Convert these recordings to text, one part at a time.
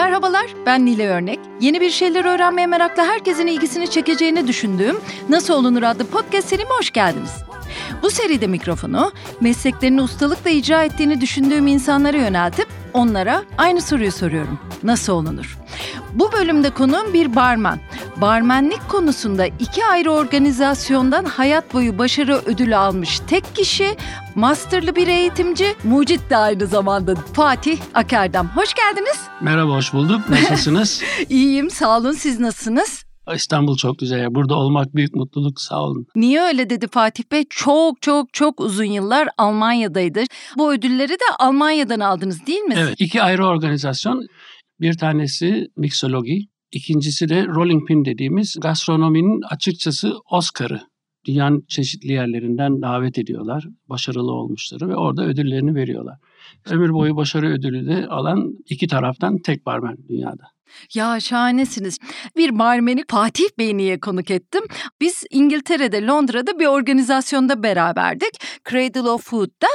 Merhabalar, ben Nile Örnek. Yeni bir şeyler öğrenmeye meraklı herkesin ilgisini çekeceğini düşündüğüm Nasıl Olunur adlı podcast serime hoş geldiniz. Bu seride mikrofonu mesleklerini ustalıkla icra ettiğini düşündüğüm insanlara yöneltip onlara aynı soruyu soruyorum. Nasıl olunur? Bu bölümde konuğum bir barman. Barmenlik konusunda iki ayrı organizasyondan hayat boyu başarı ödülü almış tek kişi, masterlı bir eğitimci, mucit de aynı zamanda Fatih Akerdem. Hoş geldiniz. Merhaba, hoş bulduk. Nasılsınız? İyiyim, sağ olun. Siz nasılsınız? İstanbul çok güzel. Burada olmak büyük mutluluk. Sağ olun. Niye öyle dedi Fatih Bey? Çok çok çok uzun yıllar Almanya'daydı. Bu ödülleri de Almanya'dan aldınız değil mi? Evet. iki ayrı organizasyon. Bir tanesi miksologi, ikincisi de rolling pin dediğimiz gastronominin açıkçası Oscar'ı. Dünyanın çeşitli yerlerinden davet ediyorlar başarılı olmuşları ve orada ödüllerini veriyorlar. Ömür boyu başarı ödülü de alan iki taraftan tek barmen dünyada. Ya şahanesiniz. Bir barmeni Fatih Bey'i niye konuk ettim? Biz İngiltere'de, Londra'da bir organizasyonda beraberdik. Cradle of Food'da.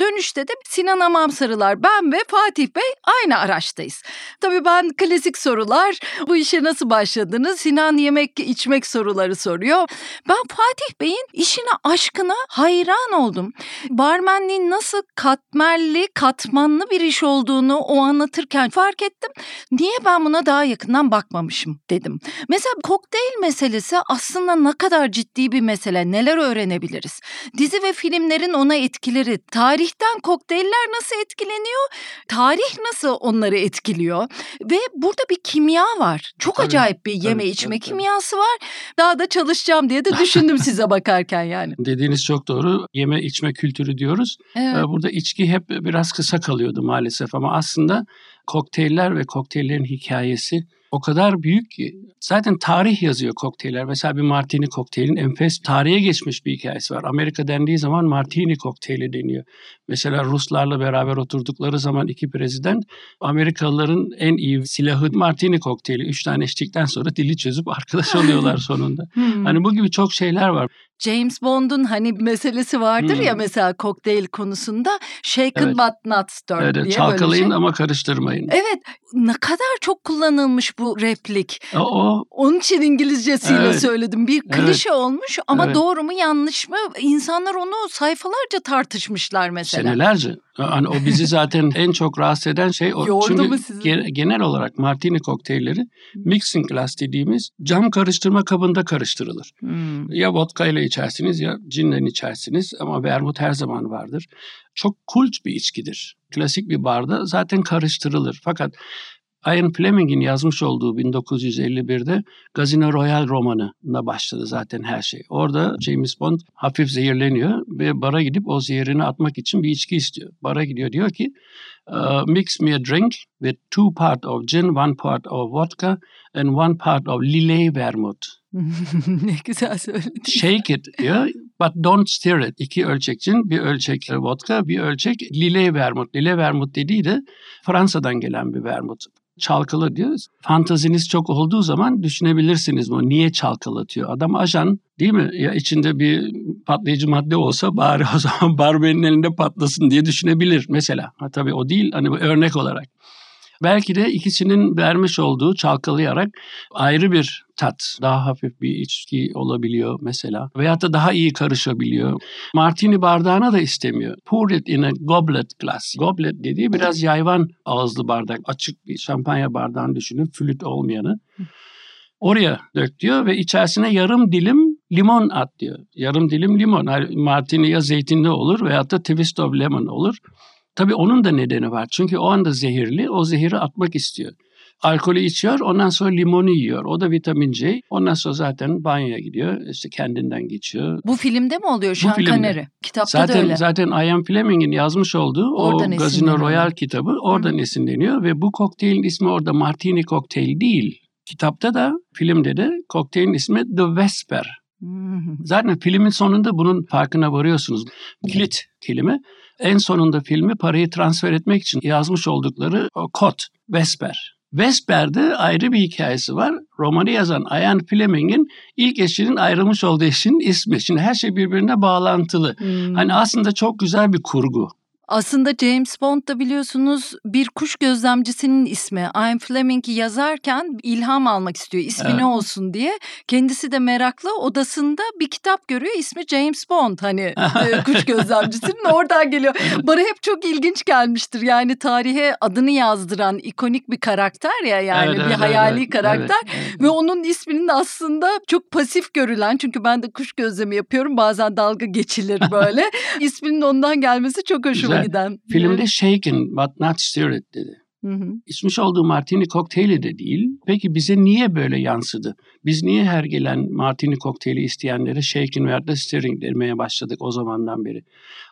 Dönüşte de Sinan Amamsarılar, ben ve Fatih Bey aynı araçtayız. Tabii ben klasik sorular, bu işe nasıl başladınız? Sinan yemek içmek soruları soruyor. Ben Fatih Bey'in işine aşkına hayran oldum. Barmenliğin nasıl katmerli, katmanlı bir iş olduğunu o anlatırken fark ettim. Niye ben buna daha yakından bakmamışım dedim. Mesela kokteyl meselesi aslında ne kadar ciddi bir mesele. Neler öğrenebiliriz? Dizi ve filmlerin ona etkileri, tarihten kokteyller nasıl etkileniyor? Tarih nasıl onları etkiliyor? Ve burada bir kimya var. Çok tabii, acayip bir yeme tabii, içme tabii, kimyası var. Daha da çalışacağım diye de düşündüm size bakarken yani. Dediğiniz çok doğru. Yeme içme kültürü diyoruz. Evet. Burada içki hep biraz kısa kalıyordu maalesef ama aslında kokteyller ve kokteyllerin hikayesi o kadar büyük ki zaten tarih yazıyor kokteyller. Mesela bir martini kokteylin enfes tarihe geçmiş bir hikayesi var. Amerika dendiği zaman martini kokteyli deniyor. Mesela Ruslarla beraber oturdukları zaman iki prezident Amerikalıların en iyi silahı martini kokteyli. Üç tane içtikten sonra dili çözüp arkadaş oluyorlar sonunda. Hmm. Hani bu gibi çok şeyler var. James Bond'un hani meselesi vardır hmm. ya mesela kokteyl konusunda shaken evet. but not stirred evet, diye çalkalayın şey. ama karıştırmayın. Evet ne kadar çok kullanılmış bu replik. O, o. Onun için İngilizcesiyle evet. söyledim. Bir klişe evet. olmuş ama evet. doğru mu yanlış mı? İnsanlar onu sayfalarca tartışmışlar mesela. Senelerce. Hani o bizi zaten en çok rahatsız eden şey o. Yordu Çünkü mu sizi? genel olarak martini kokteylleri mixing glass dediğimiz cam karıştırma kabında karıştırılır. Hmm. Ya vodka ile içersiniz ya cinle içersiniz ama vermut her zaman vardır. Çok kult bir içkidir. Klasik bir barda zaten karıştırılır. Fakat Ian Fleming'in yazmış olduğu 1951'de Gazino Royale romanına başladı zaten her şey. Orada James Bond hafif zehirleniyor ve bara gidip o zehirini atmak için bir içki istiyor. Bara gidiyor diyor ki uh, mix me a drink with two part of gin, one part of vodka and one part of Lillet vermouth. ne güzel söyledin. Shake it diyor but don't stir it. İki ölçek cin, bir ölçek vodka, bir ölçek Lillet vermouth. Lillet vermouth dediği de Fransa'dan gelen bir vermouth çalkala diyor. Fantaziniz çok olduğu zaman düşünebilirsiniz bu. Niye çalkalatıyor? Adam ajan değil mi? Ya içinde bir patlayıcı madde olsa bari o zaman barbenin elinde patlasın diye düşünebilir mesela. Ha, tabii o değil hani örnek olarak. Belki de ikisinin vermiş olduğu çalkalayarak ayrı bir tat, daha hafif bir içki olabiliyor mesela. Veyahut da daha iyi karışabiliyor. Martini bardağına da istemiyor. Pour it in a goblet glass. Goblet dediği biraz yayvan ağızlı bardak. Açık bir şampanya bardağını düşünün. Flüt olmayanı. Oraya dök diyor ve içerisine yarım dilim limon at diyor. Yarım dilim limon. Martini ya zeytinli olur veyahut da twist of lemon olur. Tabii onun da nedeni var. Çünkü o anda zehirli, o zehiri atmak istiyor. Alkolü içiyor, ondan sonra limonu yiyor. O da vitamin C. Ondan sonra zaten banyoya gidiyor. İşte kendinden geçiyor. Bu filmde mi oluyor Sean Connery? Kitapta zaten, da öyle. Zaten Ian Fleming'in yazmış olduğu oradan o Gazino Royale kitabı oradan Hı. esinleniyor. Ve bu kokteylin ismi orada Martini kokteyl değil. Kitapta da, filmde de kokteylin ismi The Vesper. Zaten filmin sonunda bunun farkına varıyorsunuz. Kilit kelime en sonunda filmi parayı transfer etmek için yazmış oldukları o kod, Vesper. Vesper'de ayrı bir hikayesi var. Romanı yazan Ian Fleming'in ilk eşinin ayrılmış olduğu eşinin ismi. Şimdi her şey birbirine bağlantılı. Hmm. Hani aslında çok güzel bir kurgu. Aslında James Bond da biliyorsunuz bir kuş gözlemcisinin ismi. I'm Fleming yazarken ilham almak istiyor. İsmi Evet. ne olsun diye. Kendisi de meraklı odasında bir kitap görüyor. İsmi James Bond hani e, kuş gözlemcisinin oradan geliyor. Bana hep çok ilginç gelmiştir. Yani tarihe adını yazdıran ikonik bir karakter ya yani Evet, bir evet, hayali evet, karakter. evet, evet. Ve onun isminin aslında çok pasif görülen çünkü ben de kuş gözlemi yapıyorum bazen dalga geçilir böyle. İsminin ondan gelmesi çok hoşuma Güzel. giden. Filmde shaken but not stirred dedi. Hı hı. İçmiş olduğu martini kokteyli de değil. Peki bize niye böyle yansıdı? Biz niye her gelen martini kokteyli isteyenlere shaken veya da stirring demeye başladık o zamandan beri?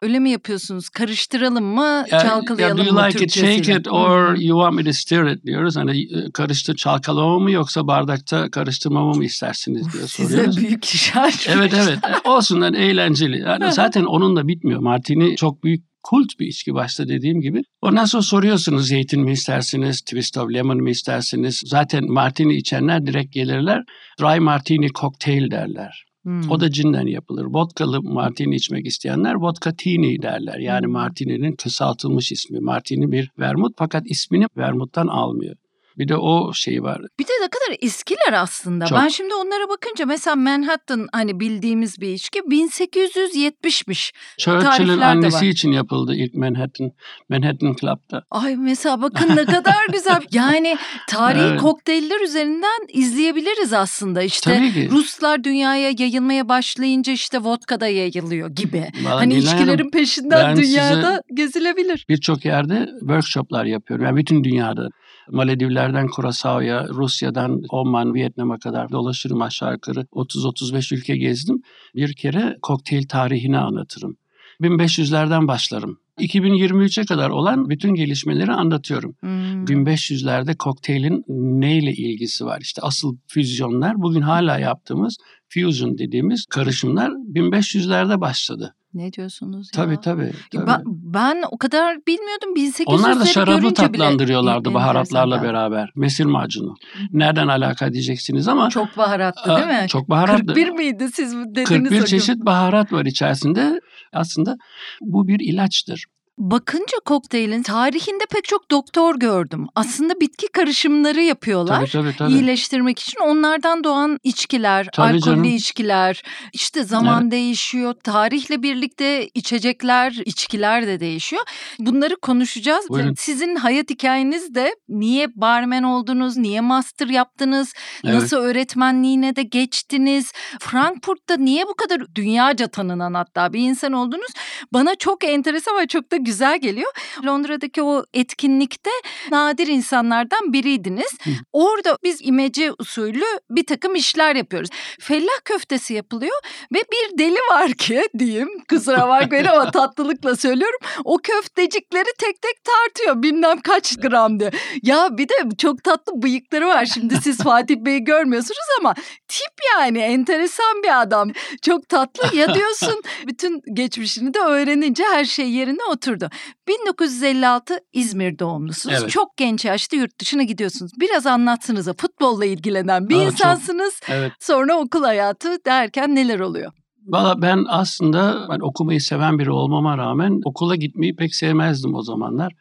Öyle mi yapıyorsunuz? Karıştıralım mı? Ya, ya çalkalayalım do you mı like it, shake it or you want me to stir it diyoruz. Hani e, karıştır çalkalama mı yoksa bardakta karıştırmamı mı istersiniz diye Size soruyoruz. büyük iş. Evet evet E, olsun hani eğlenceli. Yani zaten onunla bitmiyor. Martini çok büyük kult bir içki başta dediğim gibi. Ondan sonra soruyorsunuz zeytin mi istersiniz, twist of lemon mi istersiniz? Zaten martini içenler direkt gelirler. Dry martini cocktail derler. Hmm. O da cinden yapılır. Vodkalı martini içmek isteyenler vodka tini derler. Yani Hmm. martininin kısaltılmış ismi. Martini bir vermut fakat ismini vermuttan almıyor. Bir de o şey var. Bir de ne kadar eskiler aslında. Çok. Ben şimdi onlara bakınca mesela Manhattan hani bildiğimiz bir içki 1870'miş. Churchill'in annesi var. için yapıldı ilk Manhattan Manhattan Club'da. Ay mesela bakın ne kadar güzel. Yani tarihi Evet. kokteyller üzerinden izleyebiliriz aslında. İşte. Ruslar dünyaya yayılmaya başlayınca işte vodka da yayılıyor gibi. Vallahi Hani Nilay Hanım, içkilerin peşinden ben dünyada gezilebilir. birçok yerde workshoplar yapıyorum. Yani bütün dünyada. Maledivlerden Kurasao'ya, Rusya'dan Oman, Vietnam'a kadar dolaşırım aşağı yukarı. 30-35 ülke gezdim. Bir kere kokteyl tarihini anlatırım. 1500'lerden başlarım. 2023'e kadar olan bütün gelişmeleri anlatıyorum. Hmm. 1500'lerde kokteylin neyle ilgisi var? İşte asıl füzyonlar bugün hala yaptığımız fusion dediğimiz karışımlar 1500'lerde başladı. Ne diyorsunuz ya? Tabii tabii. tabii. Ben, ben o kadar bilmiyordum 1800'leri Onlar da şarabı bile tatlandırıyorlardı baharatlarla enteresan. beraber. Mesir macunu. Nereden alaka diyeceksiniz ama Çok baharatlı değil mi? Çok baharatlı. 41 miydi siz dediniz 41 hocam? çeşit baharat var içerisinde. Aslında bu bir ilaçtır. Bakınca kokteylin tarihinde pek çok doktor gördüm. Aslında bitki karışımları yapıyorlar. Tabii tabii tabii. iyileştirmek için onlardan doğan içkiler, Tabii alkollü canım. içkiler. İşte zaman değişiyor. Tarihle birlikte içecekler, içkiler de değişiyor. Bunları konuşacağız. Buyurun. Sizin hayat hikayeniz de niye barmen oldunuz, niye master yaptınız, Evet. nasıl öğretmenliğine de geçtiniz, Frankfurt'ta niye bu kadar dünyaca tanınan hatta bir insan oldunuz? Bana çok enteresan ve çok da güzel geliyor. Londra'daki o etkinlikte nadir insanlardan biriydiniz. Hı. Orada biz imece usulü bir takım işler yapıyoruz. Fellah köftesi yapılıyor ve bir deli var ki diyeyim kusura bakmayın ama tatlılıkla söylüyorum. O köftecikleri tek tek tartıyor bilmem kaç gram diye. Ya bir de çok tatlı bıyıkları var. Şimdi siz Fatih Bey'i görmüyorsunuz ama tip yani enteresan bir adam. Çok tatlı ya diyorsun bütün geçmişini de öğrenince her şey yerine oturdu. 1956 İzmir doğumlusunuz. Evet. Çok genç yaşta yurt dışına gidiyorsunuz. Biraz anlatsınıza futbolla ilgilenen bir Aa, çok. insansınız. Evet. Sonra okul hayatı derken neler oluyor? Valla ben aslında ben okumayı seven biri olmama rağmen okula gitmeyi pek sevmezdim o zamanlar.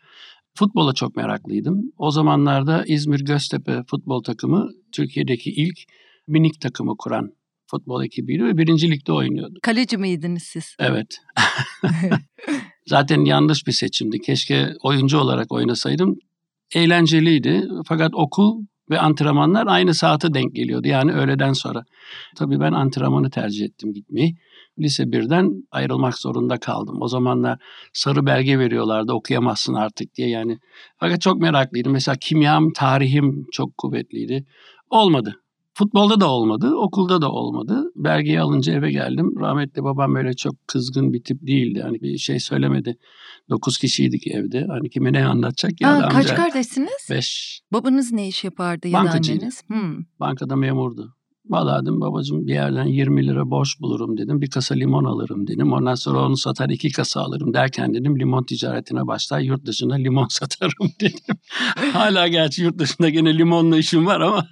Futbola çok meraklıydım. O zamanlarda İzmir Göztepe futbol takımı Türkiye'deki ilk minik takımı kuran futbol ekibiydi ve birinci ligde oynuyordu. Kaleci miydiniz siz? Evet. Zaten yanlış bir seçimdi. Keşke oyuncu olarak oynasaydım. Eğlenceliydi fakat okul ve antrenmanlar aynı saate denk geliyordu. Yani öğleden sonra. Tabii ben antrenmanı tercih ettim gitmeyi. Lise 1'den ayrılmak zorunda kaldım. O zamanlar sarı belge veriyorlardı okuyamazsın artık diye yani. Fakat çok meraklıydım. Mesela kimyam, tarihim çok kuvvetliydi. Olmadı. Futbolda da olmadı, okulda da olmadı. Belgeyi alınca eve geldim. Rahmetli babam böyle çok kızgın bir tip değildi. Hani bir şey söylemedi. Dokuz kişiydik evde. Hani kime ne anlatacak ya Aa, da kaç amca. kardeşsiniz? Beş. Babanız ne iş yapardı ya da Bankacıydı. anneniz? Hmm. Bankada memurdu. Vallahi dedim babacığım bir yerden 20 lira borç bulurum dedim. Bir kasa limon alırım dedim. Ondan sonra onu satar iki kasa alırım derken dedim limon ticaretine başlar yurt dışında limon satarım dedim. Hala gerçi yurt dışında gene limonla işim var ama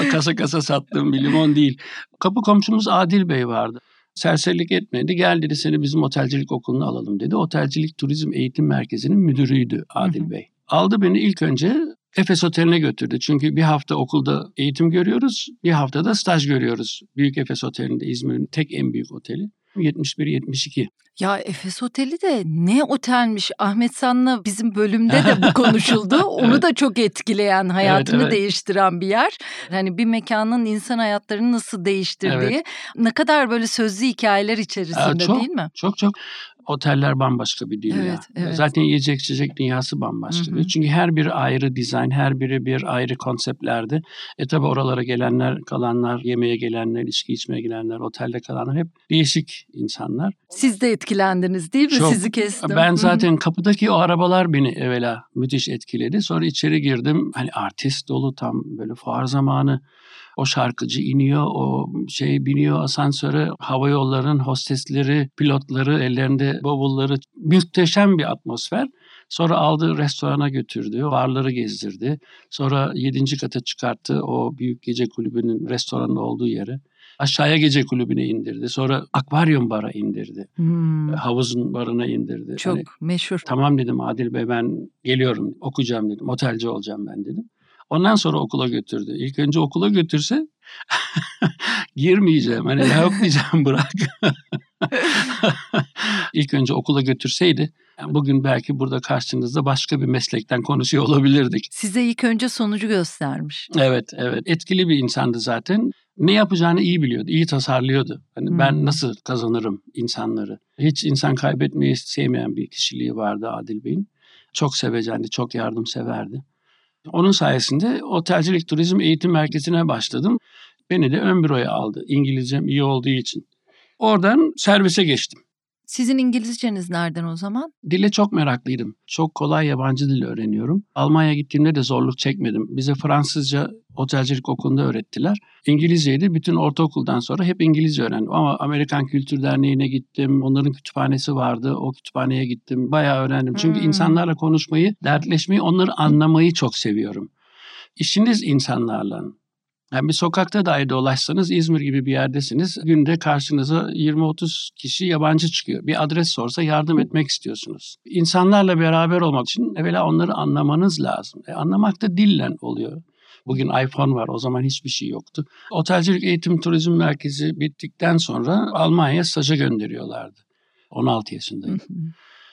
kasa kasa sattığım bir limon değil. Kapı komşumuz Adil Bey vardı. Serserilik etmedi. Gel dedi seni bizim otelcilik okuluna alalım dedi. Otelcilik Turizm Eğitim Merkezi'nin müdürüydü Adil Hı hı. Bey. Aldı beni ilk önce Efes Oteli'ne götürdü. Çünkü bir hafta okulda eğitim görüyoruz, bir hafta da staj görüyoruz. Büyük Efes Oteli'nde İzmir'in tek en büyük oteli. 71-72. Ya Efes Oteli de ne otelmiş. Ahmet San'la bizim bölümde de bu konuşuldu. Onu Evet. da çok etkileyen, hayatını evet. değiştiren bir yer. Hani bir mekanın insan hayatlarını nasıl değiştirdiği ne kadar böyle sözlü hikayeler içerisinde çok. değil mi? Çok çok oteller bambaşka bir dünya. Evet, evet. Zaten yiyecek içecek dünyası bambaşka. Hı hı. Çünkü her biri ayrı dizayn, her biri bir ayrı konseptlerde. E tabi oralara gelenler, kalanlar, yemeğe gelenler, içki içmeye gelenler, otelde kalanlar hep değişik insanlar. Siz de etkilendiniz değil mi? Çok. Sizi kestim. Hı Ben hı. zaten kapıdaki o arabalar beni evvela müthiş etkiledi. Sonra içeri girdim. Hani artist dolu tam böyle fuar zamanı. O şarkıcı iniyor, o şey biniyor asansöre. Hava yollarının hostesleri, pilotları, ellerinde bavulları. Muhteşem bir atmosfer. Sonra aldı restorana götürdü, barları gezdirdi. Sonra yedinci kata çıkarttı o büyük gece kulübünün restoranın olduğu yere. Aşağıya gece kulübüne indirdi. Sonra akvaryum bara indirdi. Hmm, Havuzun barına indirdi. çok Hani, meşhur. tamam dedim Adil Bey ben geliyorum okuyacağım dedim. Otelci olacağım ben dedim. Ondan sonra okula götürdü. İlk önce okula götürse girmeyeceğim. Hani yok diyeceğim bırak. İlk önce okula götürseydi bugün belki burada karşınızda başka bir meslekten konuşuyor olabilirdik. Size ilk önce sonucu göstermiş. Evet, evet. Etkili bir insandı zaten. Ne yapacağını iyi biliyordu, iyi tasarlıyordu. Hani Hmm. ben nasıl kazanırım insanları. Hiç insan kaybetmeyi sevmeyen bir kişiliği vardı Adil Bey'in. Çok sevecendi, çok yardımseverdi. Onun sayesinde otelcilik turizm eğitim merkezine başladım. Beni de ön büroya aldı. İngilizcem iyi olduğu için. Oradan servise geçtim. Sizin İngilizceniz nereden o zaman? Dile çok meraklıydım. Çok kolay yabancı dil öğreniyorum. Almanya'ya gittiğimde de zorluk çekmedim. Bize Fransızca otelcilik okulunda öğrettiler. İngilizceyi de bütün ortaokuldan sonra hep İngilizce öğrendim. Ama Amerikan Kültür Derneği'ne gittim. Onların kütüphanesi vardı. O kütüphaneye gittim. Bayağı öğrendim. Çünkü Hmm. insanlarla konuşmayı, dertleşmeyi, onları anlamayı çok seviyorum. İşiniz insanlarla. Yani bir sokakta dahi dolaşsanız İzmir gibi bir yerdesiniz. Günde karşınıza 20-30 kişi yabancı çıkıyor. Bir adres sorsa yardım etmek istiyorsunuz. İnsanlarla beraber olmak için evvela onları anlamanız lazım. E, anlamak da dille oluyor. Bugün iPhone var o zaman hiçbir şey yoktu. Otelcilik Eğitim Turizm Merkezi bittikten sonra Almanya'ya staja gönderiyorlardı. 16 yaşındayım.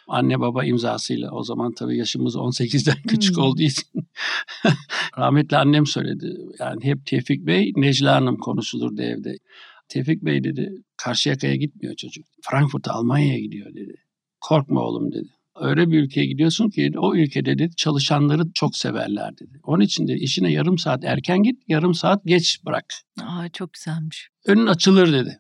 Anne baba imzasıyla o zaman tabii yaşımız 18'den küçük Hmm. olduğu için rahmetli annem söyledi. Yani hep Tevfik Bey, Necla Hanım konuşulurdu evde. Tevfik Bey dedi Karşıyaka'ya gitmiyor çocuk. Frankfurt'a Almanya'ya gidiyor dedi. Korkma oğlum dedi. Öyle bir ülkeye gidiyorsun ki o ülkede dedi çalışanları çok severler dedi. Onun için de işine yarım saat erken git, yarım saat geç bırak. Aa, çok güzelmiş. Önün açılır dedi.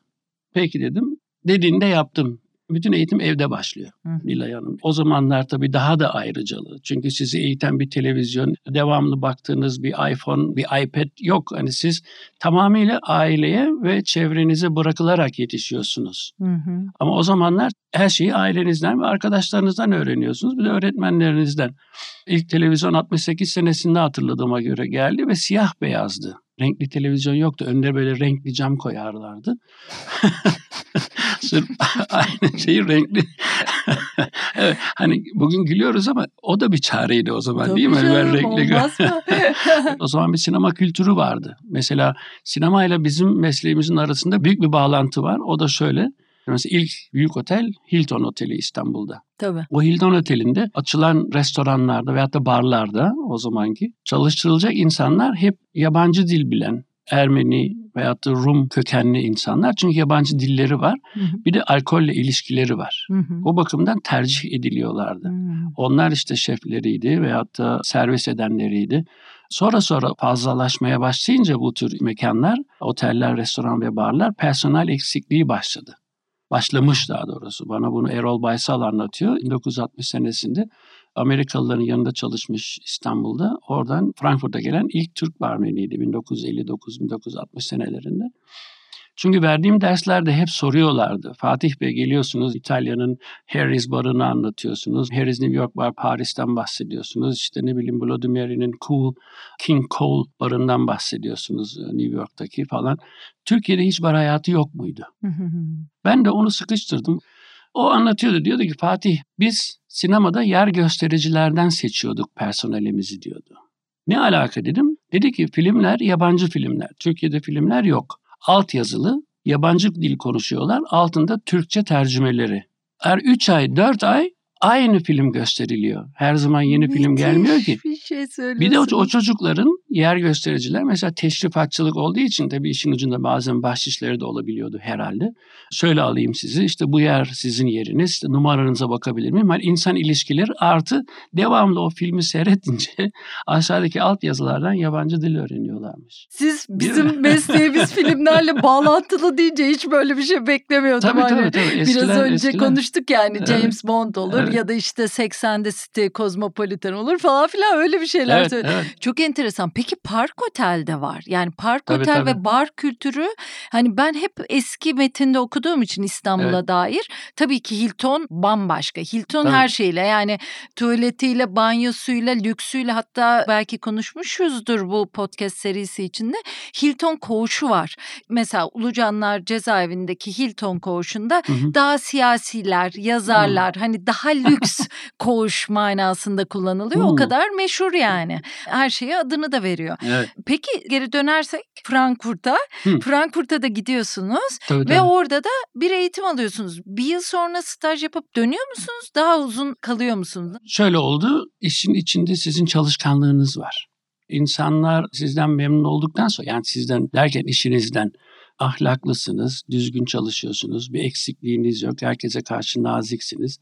Peki dedim. Dediğinde yaptım. Bütün eğitim evde başlıyor. Nilay Hanım. O zamanlar tabii daha da ayrıcalı. Çünkü sizi eğiten bir televizyon, devamlı baktığınız bir iPhone, bir iPad yok. Hani siz tamamıyla aileye ve çevrenize bırakılarak yetişiyorsunuz. Hı hı. Ama o zamanlar her şeyi ailenizden ve arkadaşlarınızdan öğreniyorsunuz. Bir de öğretmenlerinizden. İlk televizyon 68 senesinde hatırladığıma göre geldi ve siyah beyazdı. Renkli televizyon yoktu. Önüne böyle renkli cam koyarlardı. Sırf aynı şeyi renkli. evet, hani bugün gülüyoruz ama o da bir çareydi o zaman değil mi? Tabii Hani canım, renkli olmaz mı? o zaman bir sinema kültürü vardı. Mesela sinemayla bizim mesleğimizin arasında büyük bir bağlantı var. O da şöyle. Mesela ilk büyük otel Hilton Oteli İstanbul'da. Tabii. O Hilton Oteli'nde açılan restoranlarda veyahut da barlarda o zamanki çalıştırılacak insanlar hep yabancı dil bilen, Ermeni veyahut da Rum kökenli insanlar. Çünkü yabancı dilleri var. Hı hı. Bir de alkolle ilişkileri var. Hı hı. O bakımdan tercih ediliyorlardı. Hı. Onlar işte şefleriydi veyahut da servis edenleriydi. Sonra sonra fazlalaşmaya başlayınca bu tür mekanlar, oteller, restoran ve barlar personel eksikliği başladı. Başlamış daha doğrusu. Bana bunu Erol Baysal anlatıyor. 1960 senesinde Amerikalıların yanında çalışmış İstanbul'da. Oradan Frankfurt'a gelen ilk Türk barmeniydi 1959-1960 senelerinde. Çünkü verdiğim derslerde hep soruyorlardı. Fatih Bey geliyorsunuz İtalya'nın Harry's barını anlatıyorsunuz. Harry's New York Bar Paris'ten bahsediyorsunuz. İşte ne bileyim Bloody Mary'nin Cool King Cole barından bahsediyorsunuz e, New York'taki falan. Türkiye'de hiç bar hayatı yok muydu? ben de onu sıkıştırdım. O anlatıyordu diyordu ki Fatih biz sinemada yer göstericilerden seçiyorduk personelimizi diyordu. Ne alaka dedim. Dedi ki filmler yabancı filmler. Türkiye'de filmler yok. Alt yazılı yabancı dil konuşuyorlar. Altında Türkçe tercümeleri. Her 3 ay 4 ay aynı film gösteriliyor. Her zaman yeni film gelmiyor ki. Bir şey Bir de o, o çocukların yer göstericiler mesela teşrifatçılık olduğu için tabii işin ucunda bazen bahşişleri de olabiliyordu herhalde. Şöyle alayım sizi işte bu yer sizin yeriniz işte numaranıza bakabilir miyim? Yani insan ilişkileri artı devamlı o filmi seyredince aşağıdaki alt yazılardan yabancı dil öğreniyorlarmış. Siz bizim mesleğimiz filmlerle bağlantılı deyince hiç böyle bir şey beklemiyordum. Tabii hani tabii tabii. Eskiler, Biraz önce eskiler. konuştuk yani Evet. James Bond olur Evet. ya da işte 80'de City Cosmopolitan olur falan filan öyle bir şeyler Evet, söylüyor. evet. Çok enteresan. Peki Park Otel'de var. Yani Park Tabii, Otel tabii. ve bar kültürü hani ben hep eski metinde okuduğum için İstanbul'a dair tabii ki Hilton bambaşka. Hilton Tabii. her şeyle yani tuvaletiyle, banyosuyla, lüksüyle hatta belki konuşmuşuzdur bu podcast serisi içinde. Hilton koğuşu var. Mesela Ulucanlar cezaevindeki Hilton koğuşunda Hı hı. daha siyasiler, yazarlar hani daha lüks koğuş manasında kullanılıyor. O Hmm. kadar meşhur yani. Her şeye adını da veriyor. Evet. Peki geri dönersek Frankfurt'a. Hı. Frankfurt'a da gidiyorsunuz Tabii, ve tabii. orada da bir eğitim alıyorsunuz. Bir yıl sonra staj yapıp dönüyor musunuz? Daha uzun kalıyor musunuz? Şöyle oldu, işin içinde sizin çalışkanlığınız var. İnsanlar sizden memnun olduktan sonra, yani sizden derken işinizden ahlaklısınız, düzgün çalışıyorsunuz, bir eksikliğiniz yok, herkese karşı naziksiniz.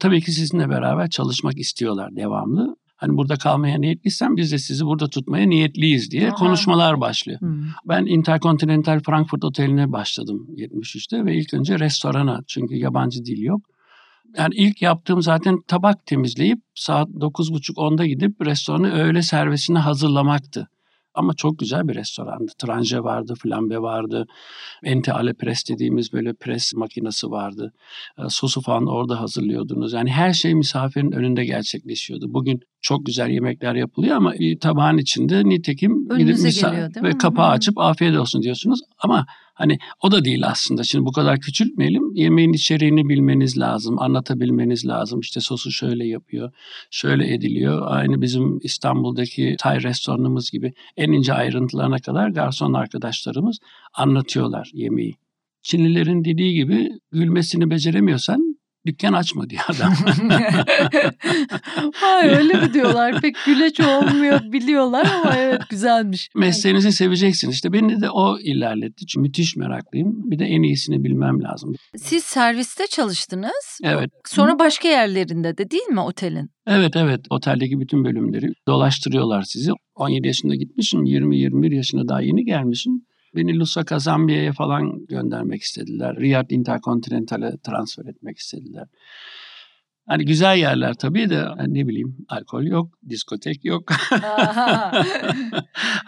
Tabii ki sizinle beraber çalışmak istiyorlar devamlı. Hani burada kalmaya niyetliysen biz de sizi burada tutmaya niyetliyiz diye Aha. konuşmalar başlıyor. Hmm. Ben Intercontinental Frankfurt Otel'ine başladım 73'te ve ilk önce restorana çünkü yabancı dil yok. Yani ilk yaptığım zaten tabak temizleyip saat 9.30-10'da gidip restoranı öğle servisine hazırlamaktı. Ama çok güzel bir restorandı. Tranje vardı, flambe vardı. Ente ale pres dediğimiz böyle pres makinesi vardı. E, Sosu falan orada hazırlıyordunuz. Yani her şey misafirin önünde gerçekleşiyordu. Bugün çok güzel yemekler yapılıyor ama bir tabağın içinde nitekim Önünüze geliyor, ve mi? kapağı açıp afiyet olsun diyorsunuz. Ama hani o da değil aslında. Şimdi bu kadar küçültmeyelim. Yemeğin içeriğini bilmeniz lazım, anlatabilmeniz lazım. İşte sosu şöyle yapıyor, şöyle ediliyor. Aynı bizim İstanbul'daki Tay restoranımız gibi en ince ayrıntılarına kadar garson arkadaşlarımız anlatıyorlar yemeği. Çinlilerin dediği gibi gülmesini beceremiyorsan dükkan açma diyor adam. Hayır öyle mi diyorlar? Pek güleç olmuyor biliyorlar ama evet güzelmiş. Mesleğinizi seveceksiniz. İşte beni de o ilerletti. Çünkü müthiş meraklıyım. Bir de en iyisini bilmem lazım. Siz serviste çalıştınız. Evet. Sonra başka yerlerinde de değil mi otelin? Evet evet oteldeki bütün bölümleri dolaştırıyorlar sizi. 17 yaşında gitmişim 20-21 yaşına daha yeni gelmişim. Beni Lusaka Zambia'ya falan göndermek istediler. Riyad Intercontinental'e transfer etmek istediler. Hani güzel yerler tabii de hani ne bileyim alkol yok, diskotek yok.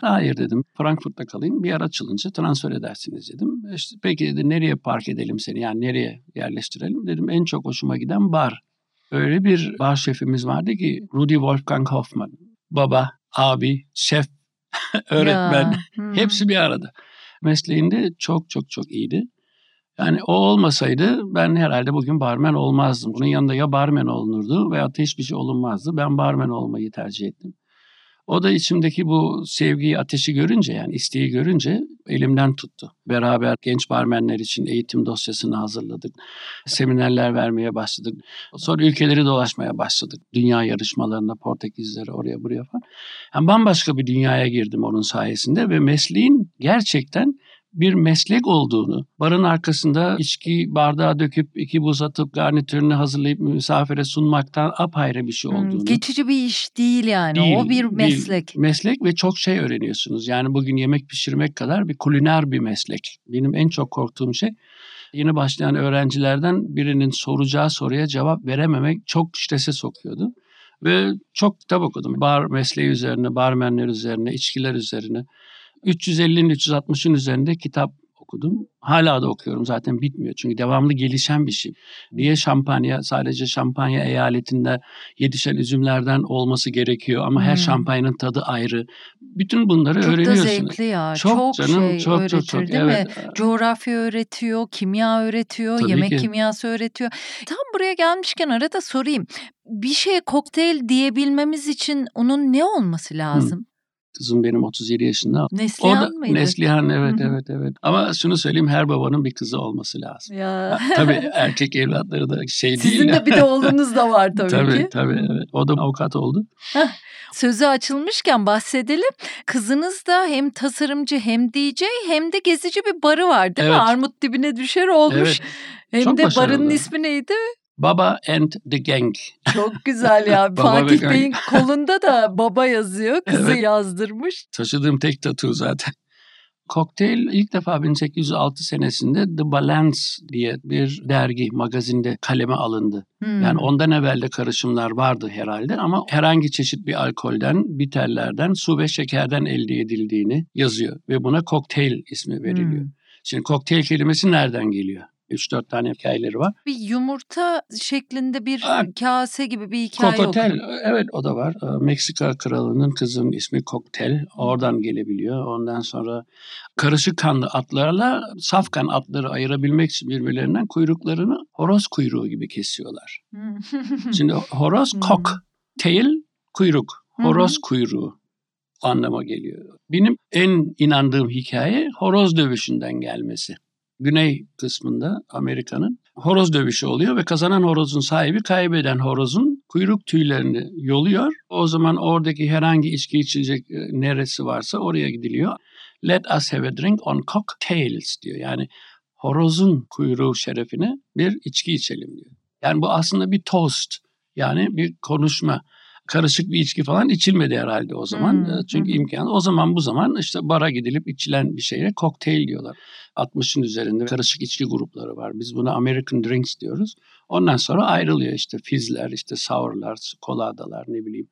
Hayır dedim Frankfurt'ta kalayım bir yer açılınca transfer edersiniz dedim. İşte, peki dedi nereye park edelim seni yani nereye yerleştirelim dedim. En çok hoşuma giden bar. Öyle bir bar şefimiz vardı ki Rudi Wolfgang Hoffmann. Baba, abi, şef, öğretmen hepsi bir arada. Mesleğinde çok çok çok iyiydi. Yani o olmasaydı ben herhalde bugün barmen olmazdım. Bunun yanında ya barmen olunurdu veya da hiçbir şey olunmazdı. Ben barmen olmayı tercih ettim. O da içimdeki bu sevgiyi, ateşi görünce yani isteği görünce elimden tuttu. Beraber genç barmenler için eğitim dosyasını hazırladık. Seminerler vermeye başladık. Sonra ülkeleri dolaşmaya başladık. Dünya yarışmalarında Portekizlere oraya buraya falan. Yani bambaşka bir dünyaya girdim onun sayesinde ve mesleğin gerçekten bir meslek olduğunu, barın arkasında içki bardağı döküp iki buz atıp garnitürünü hazırlayıp misafire sunmaktan apayrı bir şey Hmm, olduğunu. Geçici bir iş değil yani. Değil, o bir değil. meslek. Meslek ve çok şey öğreniyorsunuz. Yani bugün yemek pişirmek kadar bir kuliner bir meslek. Benim en çok korktuğum şey yeni başlayan öğrencilerden birinin soracağı soruya cevap verememek çok strese sokuyordu. Ve çok kitap okudum. Bar mesleği üzerine, barmenler üzerine, içkiler üzerine. 350'nin 360'ın üzerinde kitap okudum. Hala da okuyorum zaten bitmiyor. Çünkü devamlı gelişen bir şey. Niye şampanya sadece şampanya eyaletinde yetişen üzümlerden olması gerekiyor ama her Hmm. şampanyanın tadı ayrı. Bütün bunları Çok da öğreniyorsun. zevkli ya. Çok, Çok, canım şey çok öğretir çok çok değil mi? evet. Coğrafya öğretiyor, kimya öğretiyor, Tabii yemek ki. kimyası öğretiyor. Tam buraya gelmişken arada sorayım. Bir şeye kokteyl diyebilmemiz için onun ne olması lazım? Kızım benim 37 yaşında. O Neslihan da mıydı? Neslihan evet evet evet. Ama şunu söyleyeyim her babanın bir kızı olması lazım. Ya. tabii erkek evlatları da şey değil. Sizin de bir de oğlunuz da var tabii, tabii ki. tabii evet. O da avukat oldu. Sözü açılmışken bahsedelim. Kızınız da hem tasarımcı hem DJ hem de gezici bir barı var değil mi? Evet. Armut dibine düşer olmuş. Evet. Hem Çok de başarılı. barının ismi neydi? Baba and the Gang. Çok güzel ya. Fatih. Bey'in kolunda da baba yazıyor. Kızı Evet. yazdırmış. Taşıdığım tek tatu zaten. Kokteyl ilk defa 1806 senesinde The Balance diye bir dergi, magazinde kaleme alındı. Hmm. Yani ondan evvel de karışımlar vardı herhalde ama herhangi çeşit bir alkolden, biterlerden, su ve şekerden elde edildiğini yazıyor. Ve buna kokteyl ismi veriliyor. Hmm. Şimdi kokteyl kelimesi nereden geliyor? 3-4 tane hikayeleri var. Bir yumurta şeklinde bir Ha. kase gibi bir hikaye Kokotel, okudum. evet o da var. Ee, Meksika kralının kızının ismi Koktel. Oradan gelebiliyor. Ondan sonra karışık kanlı atlarla saf kan atları ayırabilmek için birbirlerinden kuyruklarını horoz kuyruğu gibi kesiyorlar. Şimdi horoz kok, tail kuyruk, horoz kuyruğu anlama geliyor. Benim en inandığım hikaye horoz dövüşünden gelmesi. Güney kısmında Amerika'nın horoz dövüşü oluyor ve kazanan horozun sahibi kaybeden horozun kuyruk tüylerini yoluyor. O zaman oradaki herhangi içki içilecek e, neresi varsa oraya gidiliyor. Let us have a drink on cocktails diyor. Yani horozun kuyruğu şerefine bir içki içelim diyor. Yani bu aslında bir toast. Yani bir konuşma. Karışık bir içki falan içilmedi herhalde o zaman. Hmm, Çünkü imkan. O zaman bu zaman işte bara gidilip içilen bir şeye kokteyl diyorlar. 60'ın üzerinde karışık içki grupları var. Biz buna American Drinks diyoruz. Ondan sonra ayrılıyor işte fizler, işte sourlar, koladalar ne bileyim.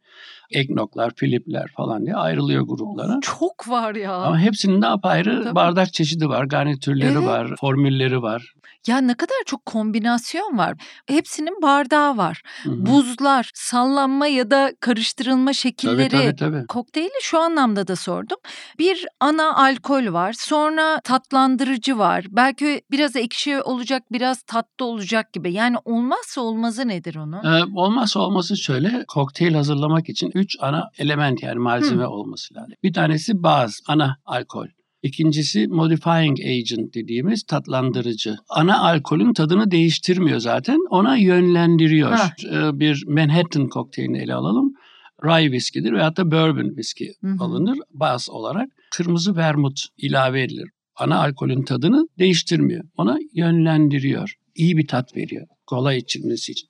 Eggnogglar, filipler falan diye ayrılıyor gruplara. Çok var ya. Ama hepsinin de apayrı Tabii. bardak çeşidi var, garnitürleri Evet. var, formülleri var. Ya ne kadar çok kombinasyon var. Hepsinin bardağı var. Hı hı. Buzlar, sallanma ya da karıştırılma şekilleri. Tabii tabii tabii. Kokteyli şu anlamda da sordum. Bir ana alkol var, sonra tatlandırıcı var. Belki biraz ekşi olacak, biraz tatlı olacak gibi. Yani olmazsa olmazı nedir onun? Ee, olmazsa olması şöyle, kokteyl hazırlamak için üç ana element yani malzeme Hı. olması lazım. Bir tanesi baz, ana alkol. İkincisi modifying agent dediğimiz tatlandırıcı. Ana alkolün tadını değiştirmiyor zaten, ona yönlendiriyor. Ha. Ee, bir Manhattan kokteylini ele alalım. Rye viskidir veyahut da bourbon viski alınır baz olarak. Kırmızı vermut ilave edilir. Ana alkolün tadını değiştirmiyor. Ona yönlendiriyor. İyi bir tat veriyor. Kolay içilmesi için.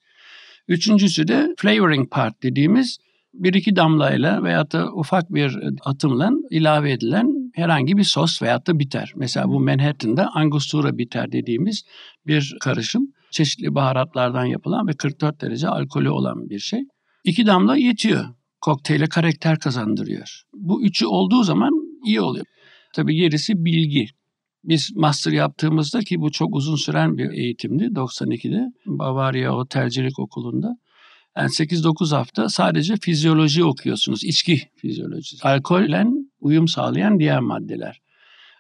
Üçüncüsü de flavoring part dediğimiz bir iki damlayla veyahut da ufak bir atımla ilave edilen herhangi bir sos veyahut da bitter. Mesela bu Manhattan'da Angostura bitter dediğimiz bir karışım. Çeşitli baharatlardan yapılan ve 44 derece alkolü olan bir şey. İki damla yetiyor. Kokteyle karakter kazandırıyor. Bu üçü olduğu zaman iyi oluyor. Tabii gerisi bilgi. Biz master yaptığımızda ki bu çok uzun süren bir eğitimdi 92'de Bavaria Otelcilik Okulu'nda. Yani 8-9 hafta sadece fizyoloji okuyorsunuz. içki fizyolojisi. Alkolle uyum sağlayan diğer maddeler.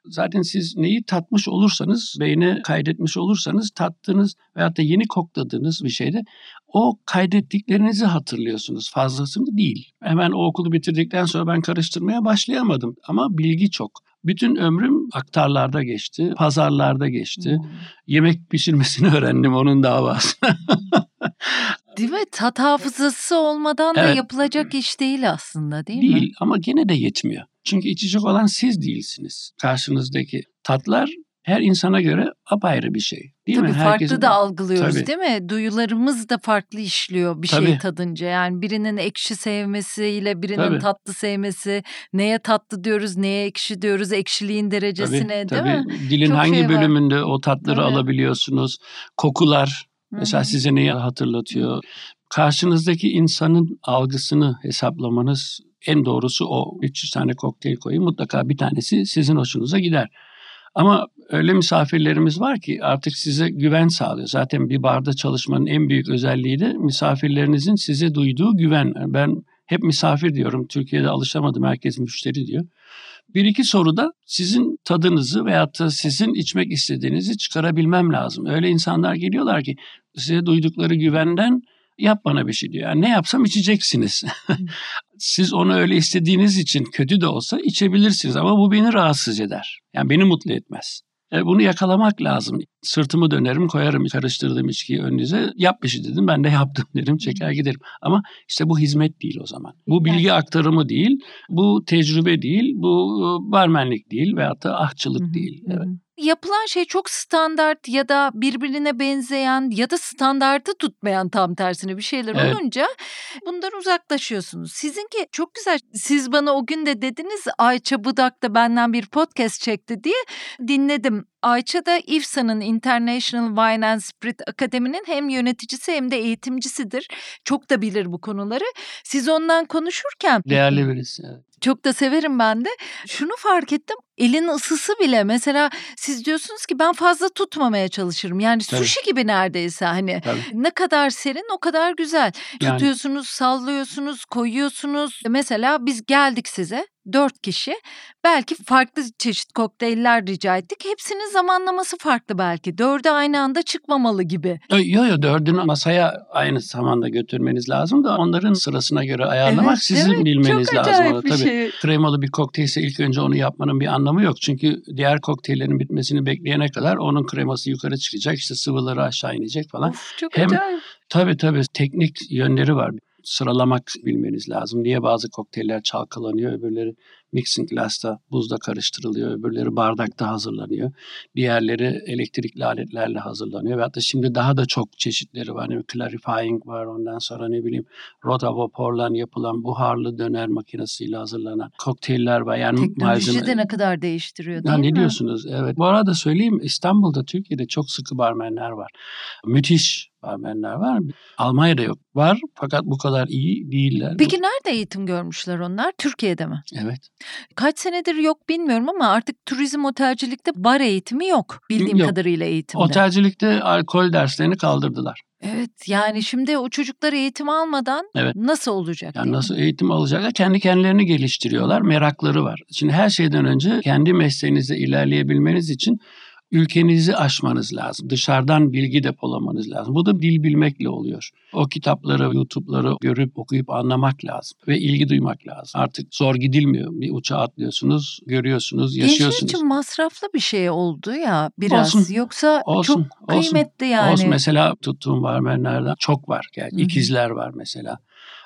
Zaten siz neyi tatmış olursanız, beyne kaydetmiş olursanız tattığınız veyahut da yeni kokladığınız bir şeyde o kaydettiklerinizi hatırlıyorsunuz. Fazlasını değil. Hemen o okulu bitirdikten sonra ben karıştırmaya başlayamadım. Ama bilgi çok. Bütün ömrüm aktarlarda geçti, pazarlarda geçti. Hmm. Yemek pişirmesini öğrendim onun davası. Değil mi? Tat hafızası olmadan da Evet. yapılacak iş değil aslında değil, değil mi? ama gene de yetmiyor. Çünkü içecek olan siz değilsiniz. Karşınızdaki tatlar her insana göre apayrı bir şey. Değil Tabii mi? farklı Herkesin- da algılıyoruz Tabii. değil mi? Duyularımız da farklı işliyor bir şey Tabii. tadınca. Yani birinin ekşi sevmesiyle birinin Tabii. tatlı sevmesi. Neye tatlı diyoruz, neye ekşi diyoruz, ekşiliğin derecesine değil tabii. mi? Dilin Çok hangi şey var. bölümünde o tatları Tabii. alabiliyorsunuz? Kokular mesela Hı hı. size neyi hatırlatıyor? Karşınızdaki insanın algısını hesaplamanız en doğrusu o. 300 tane kokteyl koyun mutlaka bir tanesi sizin hoşunuza gider. Ama öyle misafirlerimiz var ki artık size güven sağlıyor. Zaten bir barda çalışmanın en büyük özelliği de misafirlerinizin size duyduğu güven. Ben hep misafir diyorum. Türkiye'de alışamadım. Herkes müşteri diyor. Bir iki soruda sizin tadınızı veyahut da sizin içmek istediğinizi çıkarabilmem lazım. Öyle insanlar geliyorlar ki size duydukları güvenden yap bana bir şey diyor. Yani ne yapsam içeceksiniz. Siz onu öyle istediğiniz için kötü de olsa içebilirsiniz ama bu beni rahatsız eder. Yani beni mutlu etmez. E, bunu yakalamak lazım. Sırtımı dönerim koyarım karıştırdığım içkiyi önünüze. Yap bir şey dedim ben de yaptım derim çeker giderim. Ama işte bu hizmet değil o zaman. Bu bilgi aktarımı değil, bu tecrübe değil, bu e, barmenlik değil veyahut da ahçılık değil. Evet yapılan şey çok standart ya da birbirine benzeyen ya da standartı tutmayan tam tersine bir şeyler evet. olunca bundan uzaklaşıyorsunuz. Sizinki çok güzel. Siz bana o gün de dediniz Ayça Budak da benden bir podcast çekti diye dinledim. Ayça da İFSA'nın International Wine and Spirit Akademi'nin hem yöneticisi hem de eğitimcisidir. Çok da bilir bu konuları. Siz ondan konuşurken... Değerli birisi. Evet. Çok da severim ben de. Şunu fark ettim. Elin ısısı bile mesela siz diyorsunuz ki ben fazla tutmamaya çalışırım. Yani Tabii. sushi gibi neredeyse hani Tabii. ne kadar serin o kadar güzel. Yani. Tutuyorsunuz, sallıyorsunuz, koyuyorsunuz. Mesela biz geldik size dört kişi belki farklı çeşit kokteyller rica ettik. Hepsinin zamanlaması farklı belki. Dördü aynı anda çıkmamalı gibi. Yok yok dördünü masaya aynı zamanda götürmeniz lazım da onların sırasına göre ayarlamak evet, sizin evet, bilmeniz lazım. Bir Tabii şey. kremalı bir kokteylse ilk önce onu yapmanın bir anlamı yok. Çünkü diğer kokteyllerin bitmesini bekleyene kadar onun kreması yukarı çıkacak. işte sıvıları aşağı inecek falan. Of, çok Hem, acayip. Tabii tabii teknik yönleri var sıralamak bilmeniz lazım. Niye bazı kokteyller çalkalanıyor, öbürleri mixing glass'ta buzda karıştırılıyor, öbürleri bardakta hazırlanıyor. Diğerleri elektrikli aletlerle hazırlanıyor ve hatta şimdi daha da çok çeşitleri var. Yani clarifying var, ondan sonra ne bileyim rotavaporla yapılan buharlı döner makinesiyle hazırlanan kokteyller var. Yani Teknoloji malzeme... de ne kadar değiştiriyor değil ya, mi? Ne diyorsunuz? Evet. Bu arada söyleyeyim İstanbul'da, Türkiye'de çok sıkı barmenler var. Müthiş barmenler var. Almanya'da yok. Var fakat bu kadar iyi değiller. Peki nerede eğitim görmüşler onlar? Türkiye'de mi? Evet. Kaç senedir yok bilmiyorum ama artık turizm otelcilikte bar eğitimi yok bildiğim yok. kadarıyla eğitimde. Otelcilikte alkol derslerini kaldırdılar. Evet yani şimdi o çocuklar eğitim almadan evet. nasıl olacak? Yani nasıl eğitim alacaklar? Kendi kendilerini geliştiriyorlar. Merakları var. Şimdi her şeyden önce kendi mesleğinizde ilerleyebilmeniz için ülkenizi aşmanız lazım. Dışarıdan bilgi depolamanız lazım. Bu da dil bilmekle oluyor. O kitapları, YouTube'ları görüp okuyup anlamak lazım ve ilgi duymak lazım. Artık zor gidilmiyor. Bir uçağa atlıyorsunuz, görüyorsunuz, yaşıyorsunuz. Gençler için masraflı bir şey oldu ya biraz. Olsun, Yoksa olsun, çok kıymetli olsun. yani. Olsun. Mesela tuttuğum barmenlerden çok var. Yani ikizler var mesela.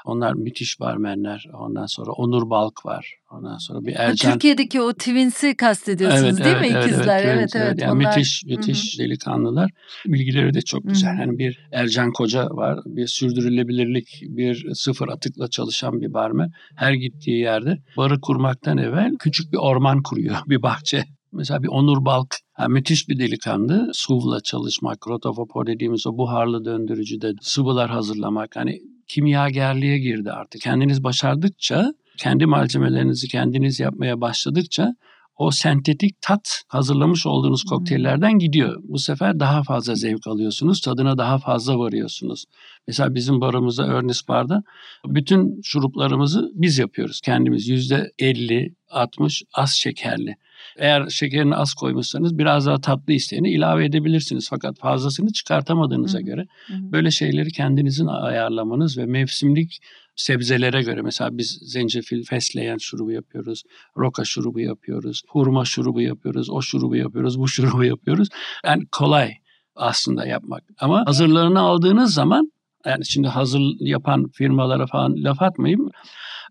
Onlar müthiş barmenler. Ondan sonra Onur Balk var. Ondan sonra bir Ercan. Türkiye'deki o Twins'i kastediyorsunuz evet, değil evet, mi ikizler? Evet evet. evet, Yani onlar... Müthiş müthiş Hı-hı. delikanlılar. Bilgileri de çok güzel. Hı-hı. Yani bir Ercan Koca var. Bir sürdürülebilirlik, bir sıfır atıkla çalışan bir barmen. Her gittiği yerde barı kurmaktan evvel küçük bir orman kuruyor. Bir bahçe. Mesela bir Onur Balk yani müthiş bir delikanlı. SUV'la çalışmak, rotavapor dediğimiz o buharlı döndürücüde sıvılar hazırlamak. Hani kimyagerliğe girdi artık. Kendiniz başardıkça, kendi malzemelerinizi kendiniz yapmaya başladıkça o sentetik tat hazırlamış olduğunuz kokteyllerden gidiyor. Bu sefer daha fazla zevk alıyorsunuz, tadına daha fazla varıyorsunuz. Mesela bizim barımızda, Ernest Bar'da bütün şuruplarımızı biz yapıyoruz kendimiz. Yüzde 50, 60 az şekerli. Eğer şekerini az koymuşsanız biraz daha tatlı isteğini ilave edebilirsiniz. Fakat fazlasını çıkartamadığınıza Hı. göre Hı. böyle şeyleri kendinizin ayarlamanız ve mevsimlik sebzelere göre mesela biz zencefil fesleğen şurubu yapıyoruz, roka şurubu yapıyoruz, hurma şurubu yapıyoruz, o şurubu yapıyoruz, bu şurubu yapıyoruz. Yani kolay aslında yapmak. Ama hazırlarını aldığınız zaman yani şimdi hazır yapan firmalara falan laf atmayayım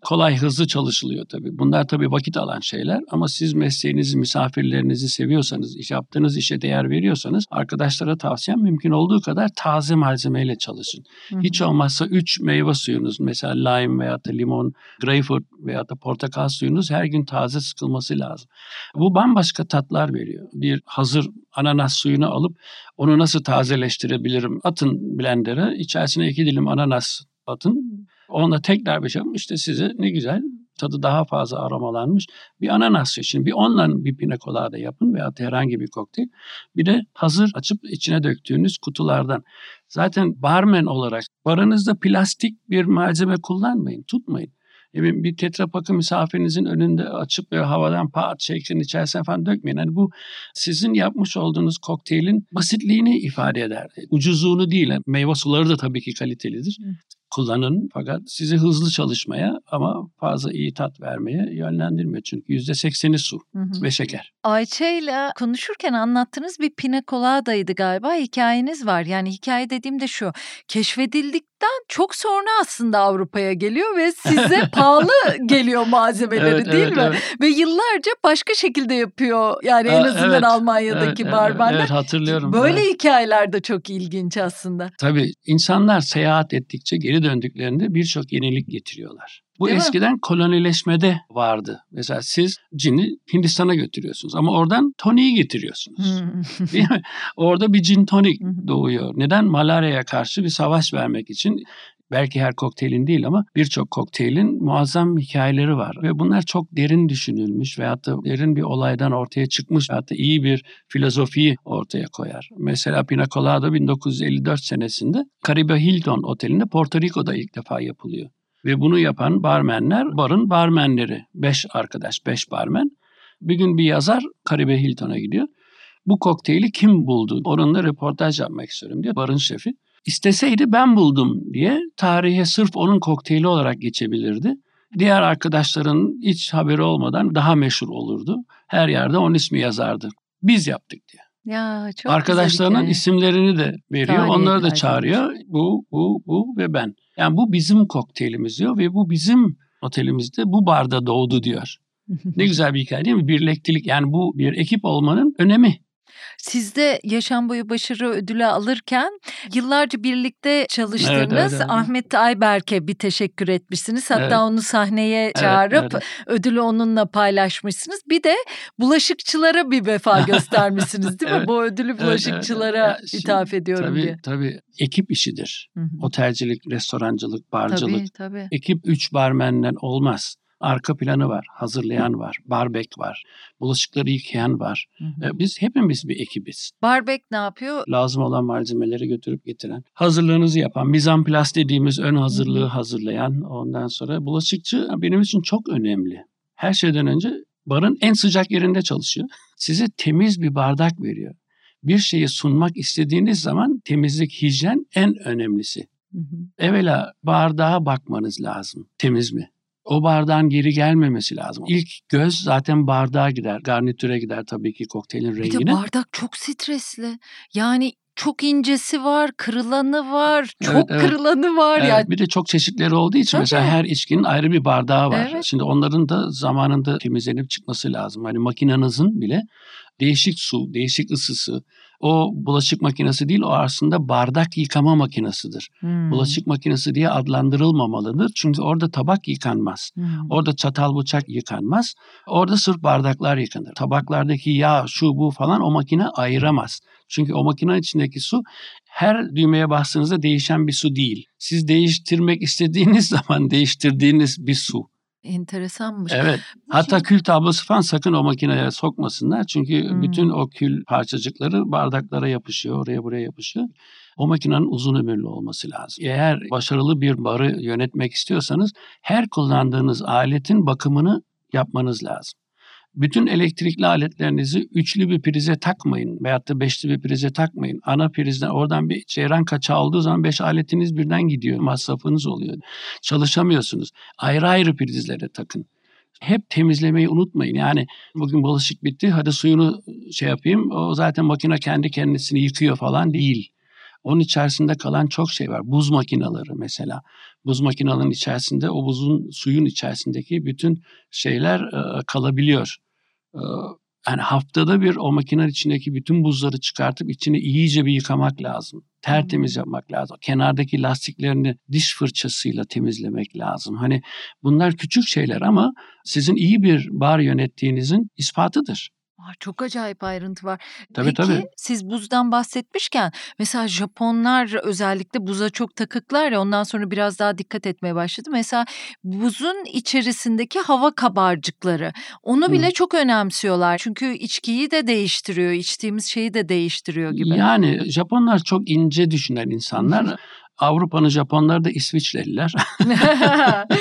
kolay hızlı çalışılıyor tabii. Bunlar tabii vakit alan şeyler ama siz mesleğinizi, misafirlerinizi seviyorsanız, iş yaptığınız işe değer veriyorsanız arkadaşlara tavsiyem mümkün olduğu kadar taze malzemeyle çalışın. Hı hı. Hiç olmazsa 3 meyve suyunuz mesela lime veya da limon, greyfurt veya da portakal suyunuz her gün taze sıkılması lazım. Bu bambaşka tatlar veriyor. Bir hazır ananas suyunu alıp onu nasıl tazeleştirebilirim? Atın blender'a içerisine iki dilim ananas atın. Onunla tekrar bir şey işte size ne güzel tadı daha fazla aromalanmış bir ananas seçin. Bir ondan bir pina colada yapın veya herhangi bir kokteyl. Bir de hazır açıp içine döktüğünüz kutulardan. Zaten barmen olarak barınızda plastik bir malzeme kullanmayın, tutmayın. Yani bir tetra pakı misafirinizin önünde açıp ve havadan pat şeklin içerisine falan dökmeyin. Yani bu sizin yapmış olduğunuz kokteylin basitliğini ifade eder. Ucuzluğunu değil. Yani meyve suları da tabii ki kalitelidir kullanın fakat sizi hızlı çalışmaya ama fazla iyi tat vermeye yönlendirmiyor. Çünkü yüzde sekseni su hı hı. ve şeker. Ayça ile konuşurken anlattığınız bir pina colada'ydı galiba hikayeniz var. Yani hikaye dediğimde şu keşfedildikten çok sonra aslında Avrupa'ya geliyor ve size pahalı geliyor malzemeleri evet, değil evet, mi? Evet. Ve yıllarca başka şekilde yapıyor yani en azından evet, Almanya'daki evet, barmenler. Evet hatırlıyorum. Böyle evet. hikayeler de çok ilginç aslında. Tabii insanlar seyahat ettikçe geri döndüklerinde birçok yenilik getiriyorlar. Bu Değil eskiden mi? kolonileşmede vardı. Mesela siz cini Hindistan'a götürüyorsunuz ama oradan toniği getiriyorsunuz. Hmm. Değil mi? Orada bir cin tonik doğuyor. Neden? Malaryaya karşı bir savaş vermek için belki her kokteylin değil ama birçok kokteylin muazzam hikayeleri var. Ve bunlar çok derin düşünülmüş veyahut da derin bir olaydan ortaya çıkmış veyahut da iyi bir filozofiyi ortaya koyar. Mesela Pina Colada 1954 senesinde Caribe Hilton Oteli'nde Porto Rico'da ilk defa yapılıyor. Ve bunu yapan barmenler barın barmenleri. Beş arkadaş, beş barmen. Bir gün bir yazar Caribe Hilton'a gidiyor. Bu kokteyli kim buldu? Onunla röportaj yapmak istiyorum diyor barın şefi. İsteseydi ben buldum diye tarihe sırf onun kokteyli olarak geçebilirdi. Diğer arkadaşların hiç haberi olmadan daha meşhur olurdu. Her yerde onun ismi yazardı. Biz yaptık diye. Ya çok Arkadaşlarının isimlerini de veriyor. Tarihi onları da çağırıyor. Bu, bu, bu ve ben. Yani bu bizim kokteylimiz diyor ve bu bizim otelimizde bu barda doğdu diyor. ne güzel bir hikaye değil mi? Birliktelik yani bu bir ekip olmanın önemi. Siz de yaşam boyu başarı ödülü alırken yıllarca birlikte çalıştığınız evet, evet, evet. Ahmet Ayberk'e bir teşekkür etmişsiniz. Hatta evet. onu sahneye çağırıp evet, evet. ödülü onunla paylaşmışsınız. Bir de bulaşıkçılara bir vefa göstermişsiniz değil mi? evet. Bu ödülü bulaşıkçılara evet, evet. ithaf ediyorum tabii, diye. Tabii ekip işidir. Hı-hı. Otelcilik, restorancılık, barcılık. Tabii, tabii. Ekip üç barmenden olmaz arka planı var, hazırlayan var, barbek var, bulaşıkları yıkayan var. Hı hı. Biz hepimiz bir ekibiz. Barbek ne yapıyor? Lazım olan malzemeleri götürüp getiren, hazırlığınızı yapan, mizanplas dediğimiz ön hazırlığı hı hı. hazırlayan, ondan sonra bulaşıkçı benim için çok önemli. Her şeyden önce barın en sıcak yerinde çalışıyor. Size temiz bir bardak veriyor. Bir şeyi sunmak istediğiniz zaman temizlik, hijyen en önemlisi. Hı hı. Evvela bardağa bakmanız lazım. Temiz mi? O bardağın geri gelmemesi lazım. İlk göz zaten bardağa gider, garnitüre gider tabii ki kokteylin rengine. Bir de bardak çok stresli. Yani çok incesi var, kırılanı var, çok evet, evet. kırılanı var. Evet, yani. Bir de çok çeşitleri olduğu için Tabii. mesela her içkinin ayrı bir bardağı var. Evet. Şimdi onların da zamanında temizlenip çıkması lazım. Hani makinenizin bile değişik su, değişik ısısı, o bulaşık makinesi değil o aslında bardak yıkama makinesidir. Hmm. Bulaşık makinesi diye adlandırılmamalıdır. Çünkü orada tabak yıkanmaz. Hmm. Orada çatal bıçak yıkanmaz. Orada sırf bardaklar yıkanır. Tabaklardaki yağ, şu bu falan o makine ayıramaz. Çünkü o makine içindeki su her düğmeye bastığınızda değişen bir su değil. Siz değiştirmek istediğiniz zaman değiştirdiğiniz bir su. Enteresanmış. Evet. Hatta kül tablosu falan sakın o makineye sokmasınlar. Çünkü hmm. bütün o kül parçacıkları bardaklara yapışıyor, oraya buraya yapışıyor. O makinenin uzun ömürlü olması lazım. Eğer başarılı bir barı yönetmek istiyorsanız her kullandığınız aletin bakımını yapmanız lazım. Bütün elektrikli aletlerinizi üçlü bir prize takmayın veyahut da beşli bir prize takmayın. Ana prizden oradan bir ceyran kaçağı olduğu zaman beş aletiniz birden gidiyor. Masrafınız oluyor. Çalışamıyorsunuz. Ayrı ayrı prizlere takın. Hep temizlemeyi unutmayın. Yani bugün bulaşık bitti hadi suyunu şey yapayım. O zaten makine kendi kendisini yıkıyor falan değil. Onun içerisinde kalan çok şey var. Buz makineleri mesela. Buz makinelerinin içerisinde o buzun suyun içerisindeki bütün şeyler e, kalabiliyor. E, yani haftada bir o makinenin içindeki bütün buzları çıkartıp içini iyice bir yıkamak lazım. Tertemiz yapmak lazım. Kenardaki lastiklerini diş fırçasıyla temizlemek lazım. Hani bunlar küçük şeyler ama sizin iyi bir bar yönettiğinizin ispatıdır. Aa, çok acayip ayrıntı var. Tabii Peki tabii. siz buzdan bahsetmişken mesela Japonlar özellikle buza çok takıklar ya ondan sonra biraz daha dikkat etmeye başladı. Mesela buzun içerisindeki hava kabarcıkları onu bile Hı. çok önemsiyorlar. Çünkü içkiyi de değiştiriyor, içtiğimiz şeyi de değiştiriyor gibi. Yani Japonlar çok ince düşünen insanlar. Avrupa'nın Japonları da İsviçreliler.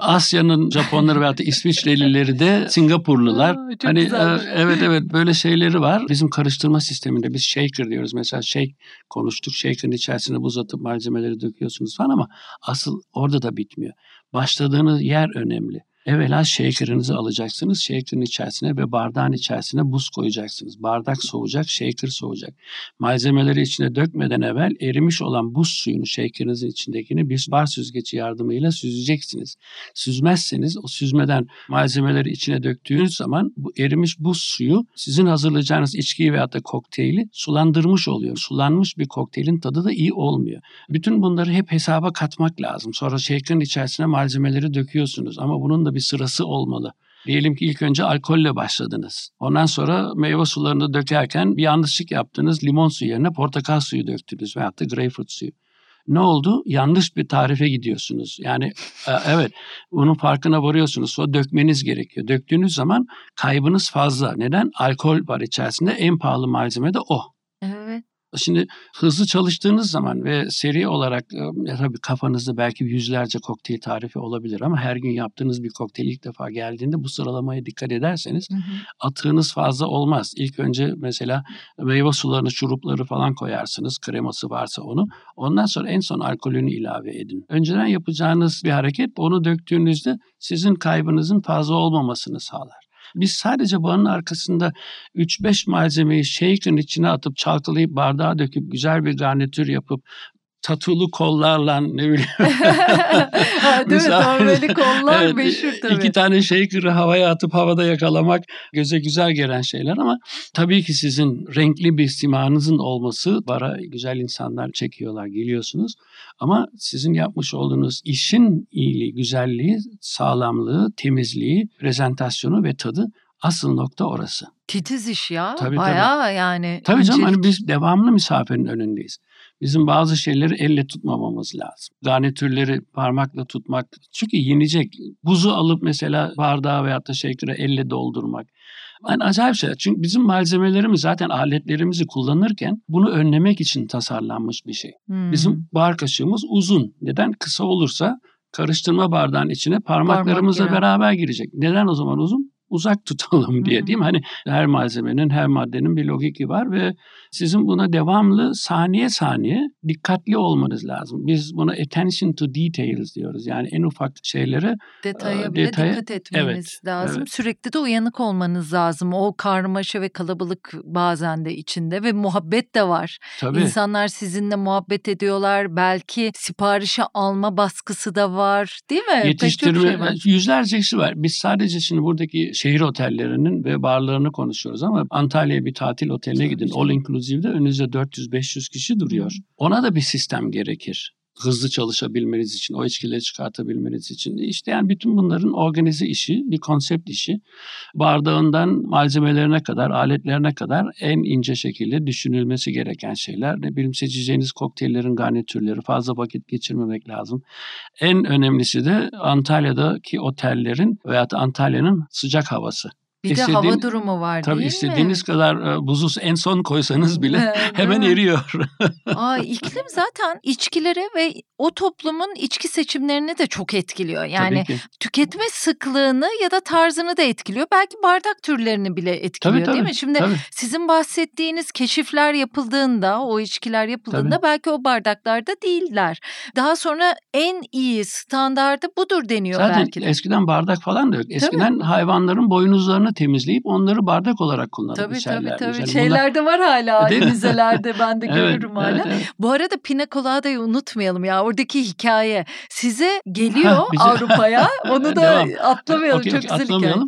Asya'nın Japonları veyahut da İsviçrelileri de Singapurlular. Aa, hani güzelmiş. e, evet evet böyle şeyleri var. Bizim karıştırma sisteminde biz shaker diyoruz. Mesela shake konuştuk. Shaker'ın içerisine buz atıp malzemeleri döküyorsunuz falan ama asıl orada da bitmiyor. Başladığınız yer önemli. Evvela shaker'ınızı alacaksınız. Shaker'ın içerisine ve bardağın içerisine buz koyacaksınız. Bardak soğuyacak, shaker soğuyacak. Malzemeleri içine dökmeden evvel erimiş olan buz suyunu shaker'ınızın içindekini bir bar süzgeci yardımıyla süzeceksiniz. Süzmezseniz o süzmeden malzemeleri içine döktüğünüz zaman bu erimiş buz suyu sizin hazırlayacağınız içkiyi veyahut da kokteyli sulandırmış oluyor. Sulanmış bir kokteylin tadı da iyi olmuyor. Bütün bunları hep hesaba katmak lazım. Sonra shaker'ın içerisine malzemeleri döküyorsunuz ama bunun da bir sırası olmalı. Diyelim ki ilk önce alkolle başladınız. Ondan sonra meyve sularını dökerken bir yanlışlık yaptınız. Limon suyu yerine portakal suyu döktünüz veyahut da greyfurt suyu. Ne oldu? Yanlış bir tarife gidiyorsunuz. Yani e, evet bunun farkına varıyorsunuz. Sonra dökmeniz gerekiyor. Döktüğünüz zaman kaybınız fazla. Neden? Alkol var içerisinde. En pahalı malzeme de o. Evet. Şimdi hızlı çalıştığınız zaman ve seri olarak e, tabii kafanızda belki yüzlerce kokteyl tarifi olabilir ama her gün yaptığınız bir kokteyl ilk defa geldiğinde bu sıralamaya dikkat ederseniz Hı hı. atığınız fazla olmaz. İlk önce mesela meyve sularını, şurupları falan koyarsınız. Kreması varsa onu. Ondan sonra en son alkolünü ilave edin. Önceden yapacağınız bir hareket onu döktüğünüzde sizin kaybınızın fazla olmamasını sağlar. Biz sadece bağın arkasında 3-5 malzemeyi shaker'ın içine atıp çalkalayıp bardağa döküp güzel bir garnitür yapıp tatulu kollarla ne bileyim. Değil mi? Dövmeli kollar Evet, meşhur tabii. İki tane shaker'ı havaya atıp havada yakalamak göze güzel gelen şeyler ama tabii ki sizin renkli bir simanızın olması bara güzel insanlar çekiyorlar geliyorsunuz. Ama sizin yapmış olduğunuz işin iyiliği, güzelliği, sağlamlığı, temizliği, prezentasyonu ve tadı asıl nokta orası. Titiz iş ya. Tabii, tabii. Bayağı yani. Tabii canım hani biz devamlı misafirin önündeyiz. Bizim bazı şeyleri elle tutmamamız lazım. Garnitürleri parmakla tutmak. Çünkü yenecek. Buzu alıp mesela bardağa veyahut da shaker'a elle doldurmak. Yani acayip şeyler. Çünkü bizim malzemelerimiz zaten aletlerimizi kullanırken bunu önlemek için tasarlanmış bir şey. Hmm. Bizim bar kaşığımız uzun. Neden? Kısa olursa karıştırma bardağın içine parmaklarımızla girer. beraber girecek. Neden o zaman uzun? Uzak tutalım diye değil mi? Hani her malzemenin, her maddenin bir logiki var ve sizin buna devamlı saniye saniye dikkatli olmanız lazım. Biz buna attention to details diyoruz. Yani en ufak şeylere detaya bile detaya- dikkat etmemiz evet, lazım. evet. Sürekli de uyanık olmanız lazım. O karmaşa ve kalabalık bazen de içinde ve muhabbet de var. tabii İnsanlar sizinle muhabbet ediyorlar. Belki siparişi alma baskısı da var, değil mi? Yetiştirme şey var. yüzlerce kişi var. Biz sadece şimdi buradaki şehir otellerinin ve barlarını konuşuyoruz ama Antalya'ya bir tatil oteline gidin. All inclusive'de önünüzde 400-500 kişi duruyor. Ona da bir sistem gerekir. Hızlı çalışabilmeniz için, o içkileri çıkartabilmeniz için. İşte yani bütün bunların organize işi, bir konsept işi. Bardağından malzemelerine kadar, aletlerine kadar en ince şekilde düşünülmesi gereken şeyler. Ne bileyim seçeceğiniz kokteyllerin garnitürleri, fazla vakit geçirmemek lazım. En önemlisi de Antalya'daki otellerin veya Antalya'nın sıcak havası. Bir de hava durumu var Tabii değil istediğiniz mi? kadar e, buzu en son koysanız bile Değil hemen eriyor. Aa, iklim zaten içkileri ve o toplumun içki seçimlerini de çok etkiliyor. Yani tüketme sıklığını ya da tarzını da etkiliyor. Belki bardak türlerini bile etkiliyor Tabii, değil tabii, mi? Şimdi Tabii. sizin bahsettiğiniz keşifler yapıldığında, o içkiler yapıldığında Tabii. belki o bardaklarda değiller. Daha sonra en iyi standardı budur deniyor Zaten belki de. eskiden bardak falan da yok. Eskiden hayvanların boynuzlarını temizleyip onları bardak olarak kullanıp Tabii tabii tabii. Bunlar- Şeylerde var hala müzelerde ben de Evet, görürüm hala. evet, evet. Bu arada Pina Colada'yı unutmayalım ya. Oradaki hikaye size geliyor Avrupa'ya. Onu da atlamayalım. Okey, Çok okey, güzel hikaye. atlamayalım.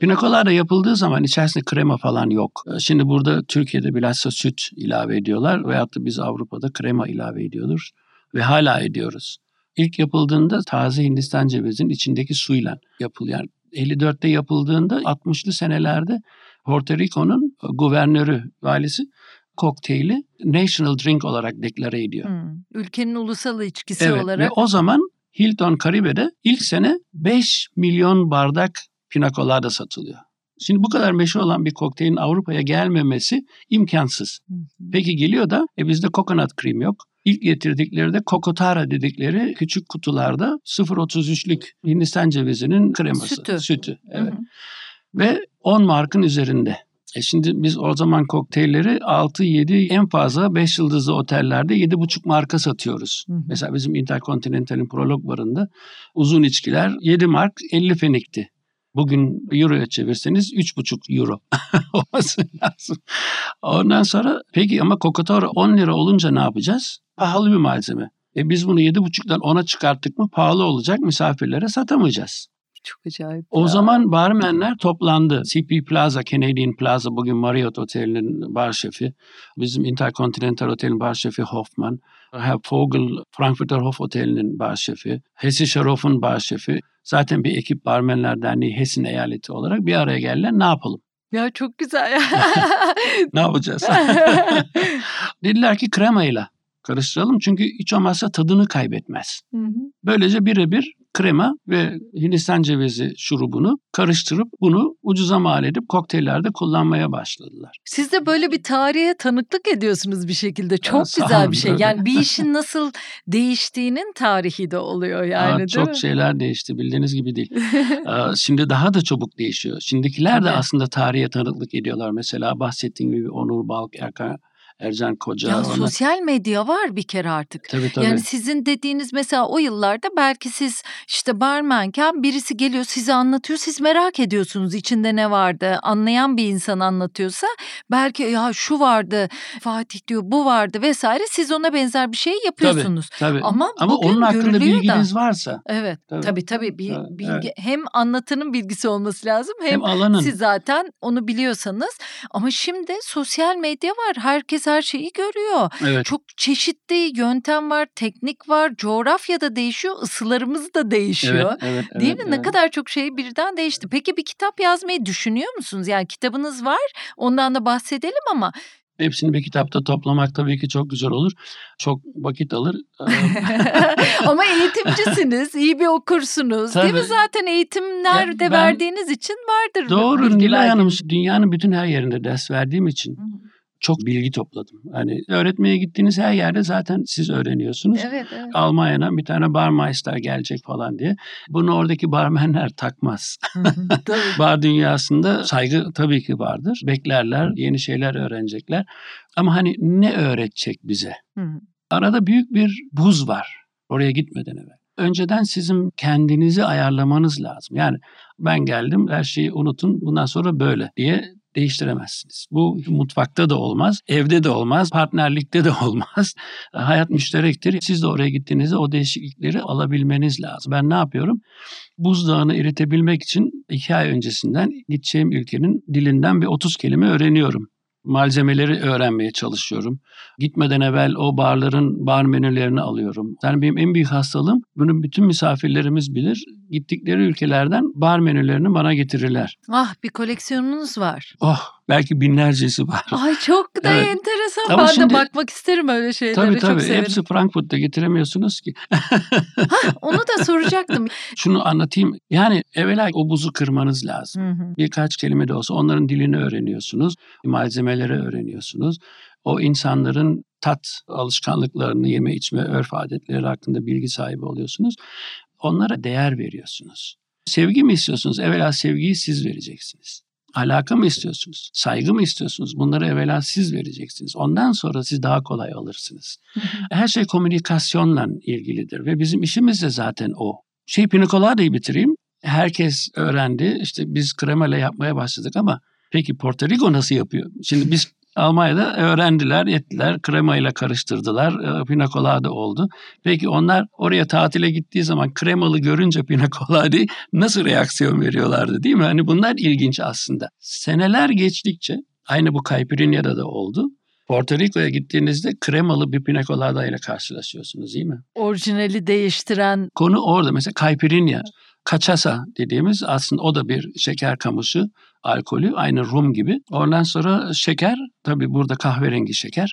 Pina colada yapıldığı zaman içerisinde krema falan yok. Şimdi burada Türkiye'de bilhassa süt ilave ediyorlar veyahut da biz Avrupa'da krema ilave ediyoruz ve hala ediyoruz. İlk yapıldığında taze Hindistan cevizinin içindeki suyla yapılıyor. Yani 54'te yapıldığında 60'lı senelerde Porto Rico'nun guvernörü, valisi kokteyli national drink olarak deklare ediyor. Hmm. Ülkenin ulusal içkisi evet, olarak. Ve o zaman Hilton Caribe'de ilk sene 5 milyon bardak pina colada satılıyor. Şimdi bu kadar meşhur olan bir kokteylin Avrupa'ya gelmemesi imkansız. Hı hı. Peki geliyor da e bizde coconut cream yok. İlk getirdikleri de kokotara dedikleri küçük kutularda 0.33'lük Hindistan cevizinin kreması. Sütü. Sütü. Evet. Hı hı. Ve 10 markın üzerinde. E şimdi biz o zaman kokteylleri 6-7 en fazla 5 yıldızlı otellerde 7,5 marka satıyoruz. Hı. Mesela bizim Intercontinental'in prolog barında uzun içkiler 7 mark 50 fenikti. Bugün euroya çevirseniz 3,5 euro olması lazım. Ondan sonra peki ama Coca-Cola 10 lira olunca ne yapacağız? Pahalı bir malzeme. E biz bunu 7,5'dan 10'a çıkarttık mı pahalı olacak misafirlere satamayacağız. Çok acayip. O ya. zaman barmenler toplandı. CP Plaza, Canadian Plaza bugün Marriott Oteli'nin bar şefi. Bizim Intercontinental Otel'in bar şefi Hoffman. Herr Vogel, Frankfurter Hof Oteli'nin bar şefi. Hessischer Hof'un bar şefi. Zaten bir ekip Barmenler Derneği Hessen eyaleti olarak bir araya geldiler. Ne yapalım? Ya çok güzel ya. Ne yapacağız? Dediler ki kremayla karıştıralım. Çünkü hiç olmazsa tadını kaybetmez. Hı hı. Böylece birebir krema ve Hindistan cevizi şurubunu karıştırıp bunu ucuza mal edip kokteyllerde kullanmaya başladılar. Siz de böyle bir tarihe tanıklık ediyorsunuz bir şekilde. Çok sağ güzel bir şey. Yani bir işin nasıl değiştiğinin tarihi de oluyor yani Aa, değil çok mi? şeyler değişti bildiğiniz gibi değil. Aa, Şimdi daha da çabuk değişiyor. Şimdikiler de aslında tarihe tanıklık ediyorlar. Mesela bahsettiğim gibi Onur Balk, Erkan, Ercan Koca. Ya onlar- sosyal medya var bir kere artık. Tabii tabii. Yani sizin dediğiniz mesela o yıllarda belki siz işte barmenken birisi geliyor size anlatıyor siz merak ediyorsunuz içinde ne vardı anlayan bir insan anlatıyorsa belki ya şu vardı Fatih diyor bu vardı vesaire siz ona benzer bir şey yapıyorsunuz. tabii. Ama, Ama bugün onun hakkında görülüyor da. bilginiz varsa Evet Tabii. tabii tabii, bir Evet, bilgi hem anlatanın bilgisi olması lazım hem, hem alanın siz zaten onu biliyorsanız ama şimdi sosyal medya var herkes her şeyi görüyor. evet Çok çeşitli yöntem var, teknik var, coğrafya da değişiyor, ısılarımız da değişiyor. Evet, evet, Değil evet, mi? Ne evet. kadar çok şey birden değişti. Peki bir kitap yazmayı düşünüyor musunuz? Yani kitabınız var, ondan da bahsedelim ama Hepsini bir kitapta toplamak tabii ki çok güzel olur. Çok vakit alır. Ama eğitimcisiniz, iyi bir okursunuz. Değil mi? Tabii. Zaten eğitimler de ben- verdiğiniz için vardır. Doğru Nilay Hanım dünyanın bütün her yerinde ders verdiğim için Hı hı. Çok bilgi topladım. Hani öğretmeye gittiğiniz her yerde zaten siz öğreniyorsunuz. Evet, evet. Almanya'dan bir tane barmeister gelecek falan diye. Bunu oradaki barmenler takmaz. Bar dünyasında saygı tabii ki vardır. Beklerler, yeni şeyler öğrenecekler. Ama hani ne öğretecek bize? Arada büyük bir buz var oraya gitmeden evvel. Önceden sizin kendinizi ayarlamanız lazım. Yani ben geldim her şeyi unutun bundan sonra böyle diye değiştiremezsiniz. Bu mutfakta da olmaz, evde de olmaz, partnerlikte de olmaz. Hayat müşterektir. Siz de oraya gittiğinizde o değişiklikleri alabilmeniz lazım. Ben ne yapıyorum? Buzdağını eritebilmek için iki ay öncesinden gideceğim ülkenin dilinden bir 30 kelime öğreniyorum. Malzemeleri öğrenmeye çalışıyorum. Gitmeden evvel o barların bar menülerini alıyorum. Yani benim en büyük hastalığım, bunu bütün misafirlerimiz bilir. Gittikleri ülkelerden bar menülerini bana getirirler. Ah bir koleksiyonunuz var. Oh belki binlercesi var. Ay çok da Evet. enteresan. Ama ben şimdi- de bakmak isterim öyle şeylere. tabii Çok tabii severim. hepsi Frankfurt'ta getiremiyorsunuz ki. Onu da soracaktım. Şunu anlatayım. Yani evvela o buzu kırmanız lazım. Hı hı. Birkaç kelime de olsa onların dilini öğreniyorsunuz. Malzemeleri öğreniyorsunuz. O insanların tat alışkanlıklarını, yeme içme örf adetleri hakkında bilgi sahibi oluyorsunuz. Onlara değer veriyorsunuz. Sevgi mi istiyorsunuz? Evvela sevgiyi siz vereceksiniz. Alaka mı istiyorsunuz? Saygı mı istiyorsunuz? Bunları evvela siz vereceksiniz. Ondan sonra siz daha kolay alırsınız. Her şey komünikasyonla ilgilidir ve bizim işimiz de zaten o. Şey Pinacolada'yı bitireyim. Herkes öğrendi. İşte biz kremayla yapmaya başladık ama peki Porto Rico nasıl yapıyor? Şimdi biz Almanya'da öğrendiler, ettiler, kremayla karıştırdılar, e, pina colada oldu. Peki onlar oraya tatile gittiği zaman kremalı görünce pina colada'yı nasıl reaksiyon veriyorlardı değil mi? Hani bunlar ilginç aslında. Seneler geçtikçe, aynı bu Caipirinha'da da oldu. Porto Rico'ya gittiğinizde kremalı bir pina colada ile karşılaşıyorsunuz değil mi? Orijinali değiştiren Konu orada mesela Caipirinha, cachaça dediğimiz aslında o da bir şeker kamışı alkolü aynı rum gibi. Ondan sonra şeker tabii burada kahverengi şeker.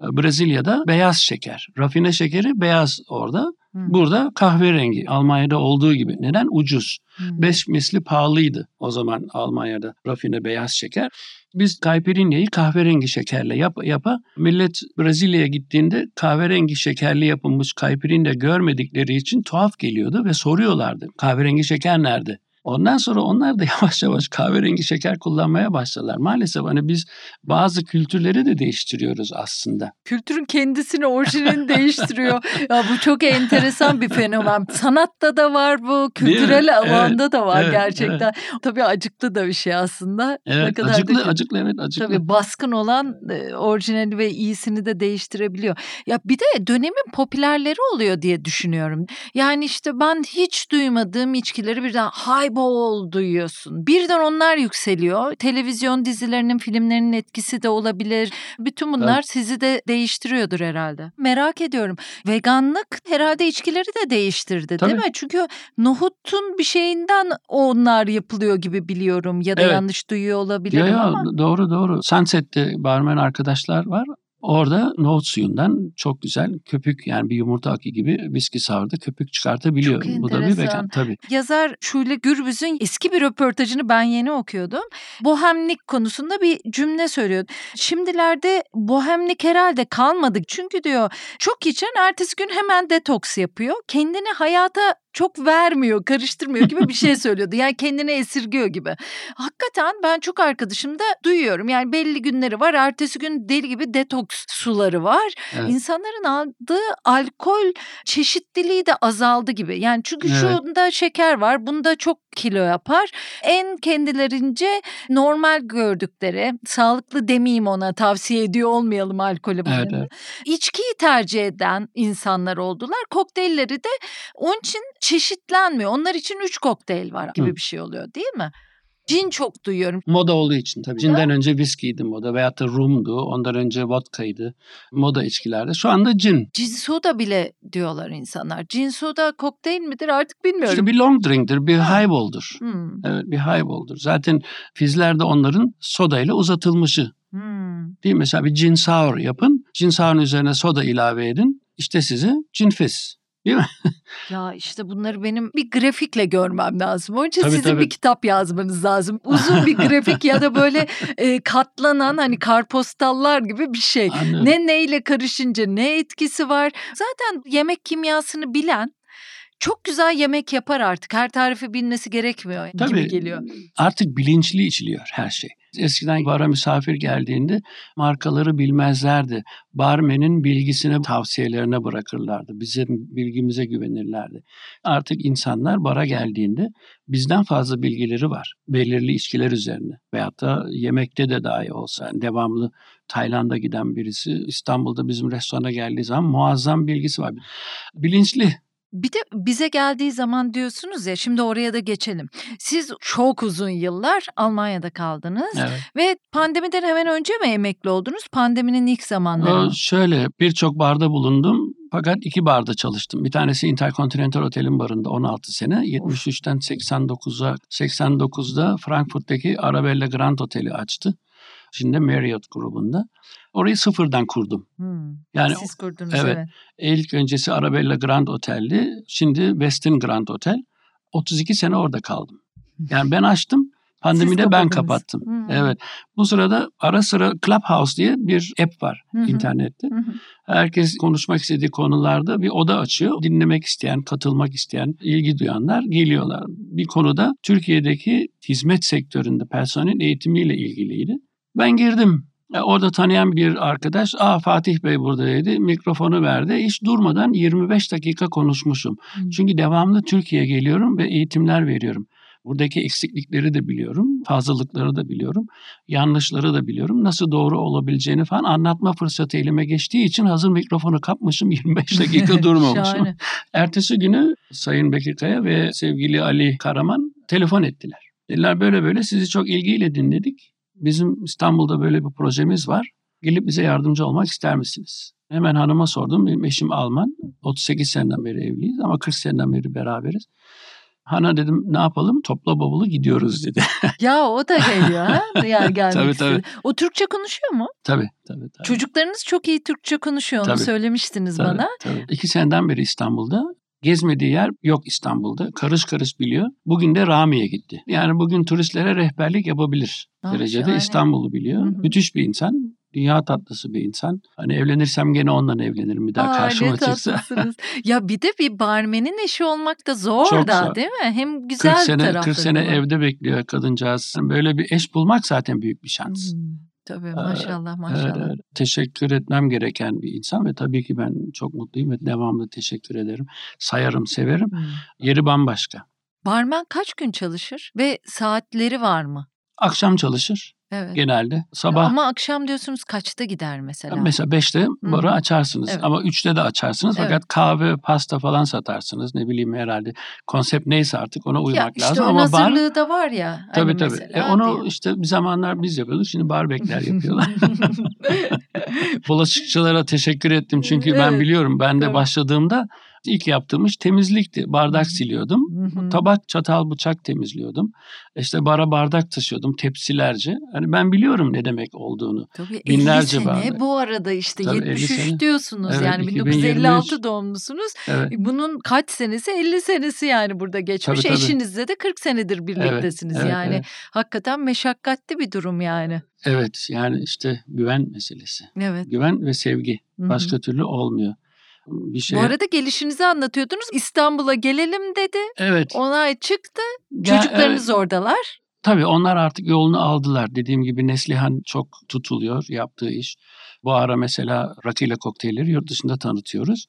Brezilya'da beyaz şeker. Rafine şekeri beyaz orada. Burada kahverengi Almanya'da olduğu gibi. Neden? Ucuz. Hmm. Beş misli pahalıydı o zaman Almanya'da rafine beyaz şeker. Biz kayperinyayı kahverengi şekerle yap, yapa millet Brezilya'ya gittiğinde kahverengi şekerli yapılmış kayperinya görmedikleri için tuhaf geliyordu ve soruyorlardı. Kahverengi şeker nerede? Ondan sonra onlar da yavaş yavaş kahverengi şeker kullanmaya başladılar. Maalesef hani biz bazı kültürleri de değiştiriyoruz aslında. Kültürün kendisini, orijinalini değiştiriyor. Ya bu çok enteresan bir fenomen. Sanatta da var bu, kültürel alanda evet, da var evet, gerçekten. Evet. Tabii acıklı da bir şey aslında. Evet, ne kadar acıklı, da, acıklı evet acıklı. Tabii baskın olan e, orijinali ve iyisini de değiştirebiliyor. Ya bir de dönemin popülerleri oluyor diye düşünüyorum. Yani işte ben hiç duymadığım içkileri birden hay bol duyuyorsun. Birden onlar yükseliyor. Televizyon dizilerinin, filmlerinin etkisi de olabilir. Bütün bunlar evet. sizi de değiştiriyordur herhalde. Merak ediyorum. Veganlık herhalde içkileri de değiştirdi Tabii. değil mi? Çünkü nohutun bir şeyinden onlar yapılıyor gibi biliyorum ya da evet. yanlış duyuyor olabilirim ya, ama. Doğru doğru. Sunset'te barmen arkadaşlar var. Orada nohut suyundan çok güzel köpük yani bir yumurta akı gibi viski sağırda köpük çıkartabiliyor. Çok Bu da bir bekan tabii. Yazar Şule Gürbüz'ün eski bir röportajını ben yeni okuyordum. Bohemlik konusunda bir cümle söylüyordu. Şimdilerde bohemlik herhalde kalmadı. Çünkü diyor çok içen ertesi gün hemen detoks yapıyor. Kendini hayata çok vermiyor, karıştırmıyor gibi bir şey söylüyordu. Yani kendine esirgiyor gibi. Hakikaten ben çok arkadaşım da duyuyorum. Yani belli günleri var. Ertesi gün deli gibi detoks suları var. Evet. İnsanların aldığı alkol çeşitliliği de azaldı gibi. Yani çünkü evet. şunda şeker var. Bunda çok kilo yapar. En kendilerince normal gördükleri, sağlıklı demeyeyim ona tavsiye ediyor olmayalım alkolü. Evet, evet. İçkiyi tercih eden insanlar oldular. Kokteylleri de onun için çeşitlenmiyor. Onlar için üç kokteyl var gibi Hı. bir şey oluyor değil mi? Cin çok duyuyorum. Moda olduğu için tabii. Cinden önce viskiydi moda veyahut da rumdu. Ondan önce vodkaydı. Moda içkilerde. Şu anda cin. Cin soda bile diyorlar insanlar. Cin soda kokteyl midir artık bilmiyorum. İşte bir long drink'tir, bir highball'dur. Hmm. Evet bir highball'dur. Zaten fizlerde onların sodayla uzatılmışı. Hmm. Değil mi? Mesela bir cin sour yapın. Cin sour'un üzerine soda ilave edin. İşte size cin fizz. Değil mi? ya işte bunları benim bir grafikle görmem lazım. Onun için tabii, sizin tabii. bir kitap yazmanız lazım. Uzun bir grafik ya da böyle e, katlanan hani karpostallar gibi bir şey. Anladım. Ne neyle karışınca ne etkisi var. Zaten yemek kimyasını bilen çok güzel yemek yapar artık. Her tarifi bilmesi gerekmiyor Tabii, gibi geliyor. Artık bilinçli içiliyor her şey. Eskiden bara misafir geldiğinde markaları bilmezlerdi. Barmenin bilgisine, tavsiyelerine bırakırlardı. Bizim bilgimize güvenirlerdi. Artık insanlar bara geldiğinde bizden fazla bilgileri var. Belirli içkiler üzerine veyahut da yemekte de dahi olsa. Yani devamlı Tayland'a giden birisi İstanbul'da bizim restorana geldiği zaman muazzam bilgisi var. Bilinçli bir de bize geldiği zaman diyorsunuz ya şimdi oraya da geçelim. Siz çok uzun yıllar Almanya'da kaldınız evet. ve pandemiden hemen önce mi emekli oldunuz? Pandeminin ilk zamanları. Şöyle birçok barda bulundum fakat iki barda çalıştım. Bir tanesi Intercontinental Otel'in barında 16 sene. 73'ten 89'a 89'da Frankfurt'taki Arabella Grand Oteli açtı. Şimdi Marriott grubunda. Orayı sıfırdan kurdum. Hmm. Yani siz kurdunuz evet. evet. İlk öncesi Arabella Grand Otel'di. Şimdi Westin Grand Otel. 32 sene orada kaldım. Yani ben açtım. Pandemide ben kapattım. Hmm. Evet. Bu sırada ara sıra Clubhouse diye bir app var hmm. internette. Hmm. Herkes konuşmak istediği konularda bir oda açıyor. Dinlemek isteyen, katılmak isteyen, ilgi duyanlar geliyorlar. Bir konuda Türkiye'deki hizmet sektöründe personel eğitimiyle ilgiliydi. Ben girdim. E, orada tanıyan bir arkadaş, ''Aa Fatih Bey burada'' dedi. Mikrofonu verdi. Hiç durmadan 25 dakika konuşmuşum. Hmm. Çünkü devamlı Türkiye'ye geliyorum ve eğitimler veriyorum. Buradaki eksiklikleri de biliyorum, fazlalıkları da biliyorum, yanlışları da biliyorum. Nasıl doğru olabileceğini falan anlatma fırsatı elime geçtiği için hazır mikrofonu kapmışım 25 dakika durmamışım. Ertesi günü Sayın Bekirkaya ve sevgili Ali Karaman telefon ettiler. Dediler böyle böyle sizi çok ilgiyle dinledik. Bizim İstanbul'da böyle bir projemiz var. Gelip bize yardımcı olmak ister misiniz? Hemen hanıma sordum. Benim eşim Alman. 38 seneden beri evliyiz ama 40 seneden beri beraberiz. Hana dedim ne yapalım topla bavulu gidiyoruz dedi. Ya o da geliyor ha? Yani gelmek Tabii, istedi. tabii. O Türkçe konuşuyor mu? tabii tabii. tabii. Çocuklarınız çok iyi Türkçe konuşuyor onu Tabii. söylemiştiniz Tabii, bana. tabii. İki seneden beri İstanbul'da. Gezmediği yer yok İstanbul'da. Karış karış biliyor. Bugün de Rami'ye gitti. Yani bugün turistlere rehberlik yapabilir Ah, derecede şahane. İstanbul'u biliyor. Hı hı. Müthiş bir insan. Dünya tatlısı bir insan. Hani evlenirsem gene ondan evlenirim bir daha Aa, karşıma çıksa. ya bir de bir barmenin eşi olmak da zor Çok da zor. değil mi? Hem güzel 40 sene, tarafları 40 sene evde bekliyor kadıncağız. Böyle bir eş bulmak zaten büyük bir şans. Hmm, Tabii maşallah maşallah. Evet. Teşekkür etmem gereken bir insan ve tabii ki ben çok mutluyum ve devamlı teşekkür ederim. Sayarım, severim. Hmm. Yeri bambaşka. Barmen kaç gün çalışır ve saatleri var mı? Akşam çalışır Evet. genelde. Sabah Ama akşam diyorsunuz kaçta gider mesela? mesela 5'te barı açarsınız Evet. ama 3'te de açarsınız. Evet. Fakat kahve, pasta falan satarsınız. Ne bileyim herhalde konsept neyse artık ona uymak ya işte lazım ama bar hazırlığı da var ya. tabii hani tabii. mesela E, onu diye. işte bir zamanlar biz yapıyorduk. Şimdi bar bekler yapıyorlar. Bulaşıkçılara teşekkür ettim çünkü ben Evet, biliyorum ben de tabii. başladığımda ilk yaptığım iş temizlikti. Bardak siliyordum. Hı hı. Tabak, çatal, bıçak temizliyordum. İşte bara bardak taşıyordum tepsilerce. Hani ben biliyorum ne demek olduğunu. Tabii 50 Binlerce sene bardak. bu arada işte Tabii 50 73 sene. diyorsunuz Evet, yani 2023. 1956 doğumlusunuz. Evet. E, Bunun kaç senesi 50 senesi yani burada geçmiş. Tabii, tabii. Eşinizle de 40 senedir birliktesiniz evet, yani. evet. Hakikaten meşakkatli bir durum yani. Evet yani işte güven meselesi. Evet. Güven ve sevgi. Başka türlü olmuyor. Bir şey. Bu arada gelişinizi anlatıyordunuz. İstanbul'a gelelim dedi. evet. Onay çıktı. Ya, Çocuklarınız evet. oradalar. Tabii onlar artık yolunu aldılar. Dediğim gibi Neslihan çok tutuluyor yaptığı iş. Bu ara mesela rakıyla kokteylleri yurt dışında tanıtıyoruz.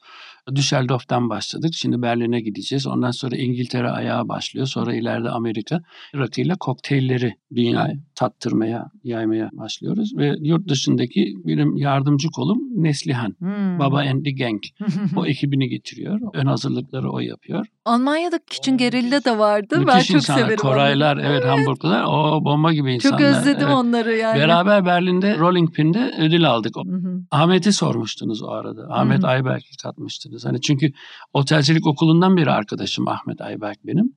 Düsseldorf'tan başladık. Şimdi Berlin'e gideceğiz. Ondan sonra İngiltere ayağa başlıyor. Sonra ileride Amerika. Rakıyla kokteylleri dünyaya tattırmaya, yaymaya başlıyoruz. Ve yurt dışındaki benim yardımcı kolum Neslihan. Hmm. Baba and the Gang. O ekibini getiriyor. Ön hazırlıkları o yapıyor. Almanya'da Guerrilla da vardı. ben Müthiş çok insanlar. severim Koraylar, onları. evet, Hamburglular. O bomba gibi insanlar. Çok özledim evet. onları yani. Beraber Berlin'de Rolling Pin'de ödül aldık. Hı hı. Ahmet'i sormuştunuz o arada. Ahmet. Ayberk'i katmıştınız. Hani çünkü otelcilik okulundan beri arkadaşım Ahmet Ayberk benim.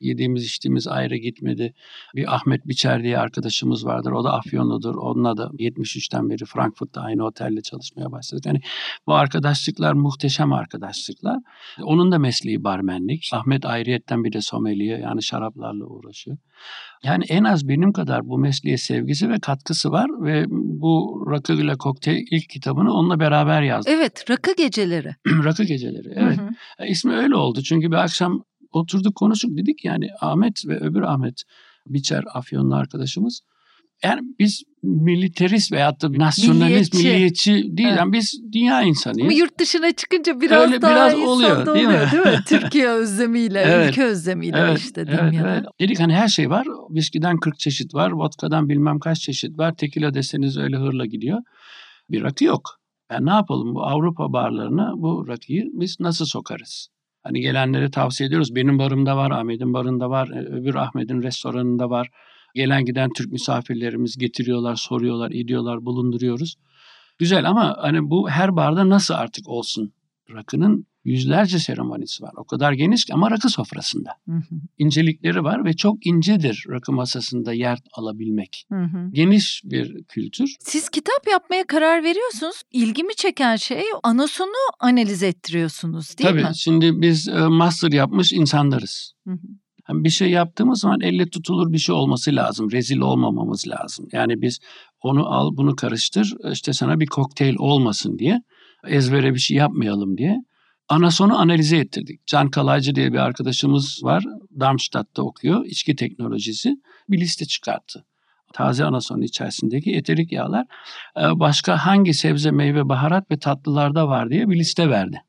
Yediğimiz içtiğimiz ayrı gitmedi. Bir Ahmet Biçer diye arkadaşımız vardır. O da Afyonludur. Onunla da 73'ten beri Frankfurt'ta aynı otelde çalışmaya başladık. Hani bu arkadaşlıklar muhteşem arkadaşlıklar. Onun da mesleği barmenlik. Ahmet ayrıyetten bir de sommelier yani şaraplarla uğraşıyor. Yani en az benim kadar bu mesleğe sevgisi ve katkısı var ve bu Rakı ile Kokteyl ilk kitabını onunla beraber yazdım. Evet rakı geceleri. Rakı Geceleri. Evet. Hı hı. E, İsmi öyle oldu. Çünkü bir akşam oturduk konuştuk dedik yani Ahmet ve öbür Ahmet Biçer Afyonlu arkadaşımız. Yani biz militerist veyahut da nasyonalist, Milliyetçi. milliyetçi değil. Evet. Yani biz dünya insanıyız. Ama yurt dışına çıkınca biraz Öyle daha biraz oluyor, değil mi? oluyor, değil mi? Türkiye özlemiyle, Evet. ülke özlemiyle Evet, işte diyeyim evet, da. evet. Dedik hani her şey var. Viskiden 40 çeşit var. Vodka'dan bilmem kaç çeşit var. Tekila deseniz öyle hırla gidiyor. Bir rakı yok. Yani ne yapalım bu Avrupa barlarına bu rakıyı biz nasıl sokarız? Hani gelenlere tavsiye ediyoruz. Benim barımda var, Ahmet'in barında var, e, öbür Ahmet'in restoranında var. Gelen giden Türk misafirlerimiz getiriyorlar, soruyorlar, ediyorlar, bulunduruyoruz. Güzel ama hani bu her barda nasıl artık olsun? Rakının yüzlerce seremonisi var. O kadar geniş ki ama rakı sofrasında Hı hı, incelikleri var ve çok incedir rakı masasında yer alabilmek. hı hı. Geniş bir kültür. Siz kitap yapmaya karar veriyorsunuz. İlgimi çeken şey anasonu analiz ettiriyorsunuz değil Tabii mi? şimdi biz e, master yapmış insanlarız. Hı hı. Bir şey yaptığımız zaman elle tutulur bir şey olması lazım. Rezil olmamamız lazım. Yani biz onu al bunu karıştır işte sana bir kokteyl olmasın diye ezbere bir şey yapmayalım diye. Anasonu analize ettirdik. Can Kalaycı diye bir arkadaşımız var. Darmstadt'ta okuyor. İçki teknolojisi. Bir liste çıkarttı. Taze anasonun içerisindeki eterik yağlar e, başka hangi sebze, meyve, baharat ve tatlılarda var diye bir liste verdi.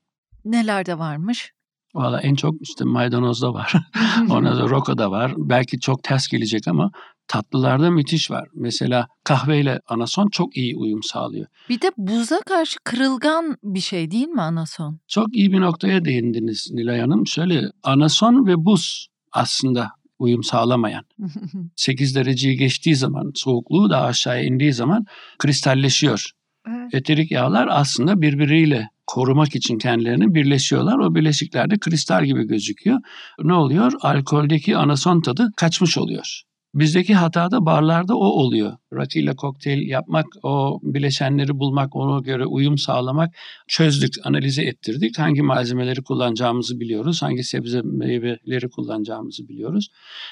Nelerde varmış? Valla en çok işte maydanozda var. Ondan sonra rokoda var. Belki çok ters gelecek ama tatlılarda müthiş var. Mesela kahveyle anason çok iyi uyum sağlıyor. Bir de buza karşı kırılgan bir şey değil mi anason? Çok iyi bir noktaya değindiniz Nilay Hanım. Şöyle anason ve buz aslında uyum sağlamayan. 8 dereceyi geçtiği zaman soğukluğu da aşağıya indiği zaman kristalleşiyor. Evet. Eterik yağlar aslında birbiriyle korumak için kendilerini birleşiyorlar. O bileşiklerde kristal gibi gözüküyor. Ne oluyor? Alkoldeki anason tadı kaçmış oluyor. Bizdeki hata da barlarda o oluyor. Rakıyla kokteyl yapmak, o bileşenleri bulmak, ona göre uyum sağlamak çözdük, analize ettirdik. Hangi malzemeleri kullanacağımızı biliyoruz, hangi sebze meyveleri kullanacağımızı biliyoruz.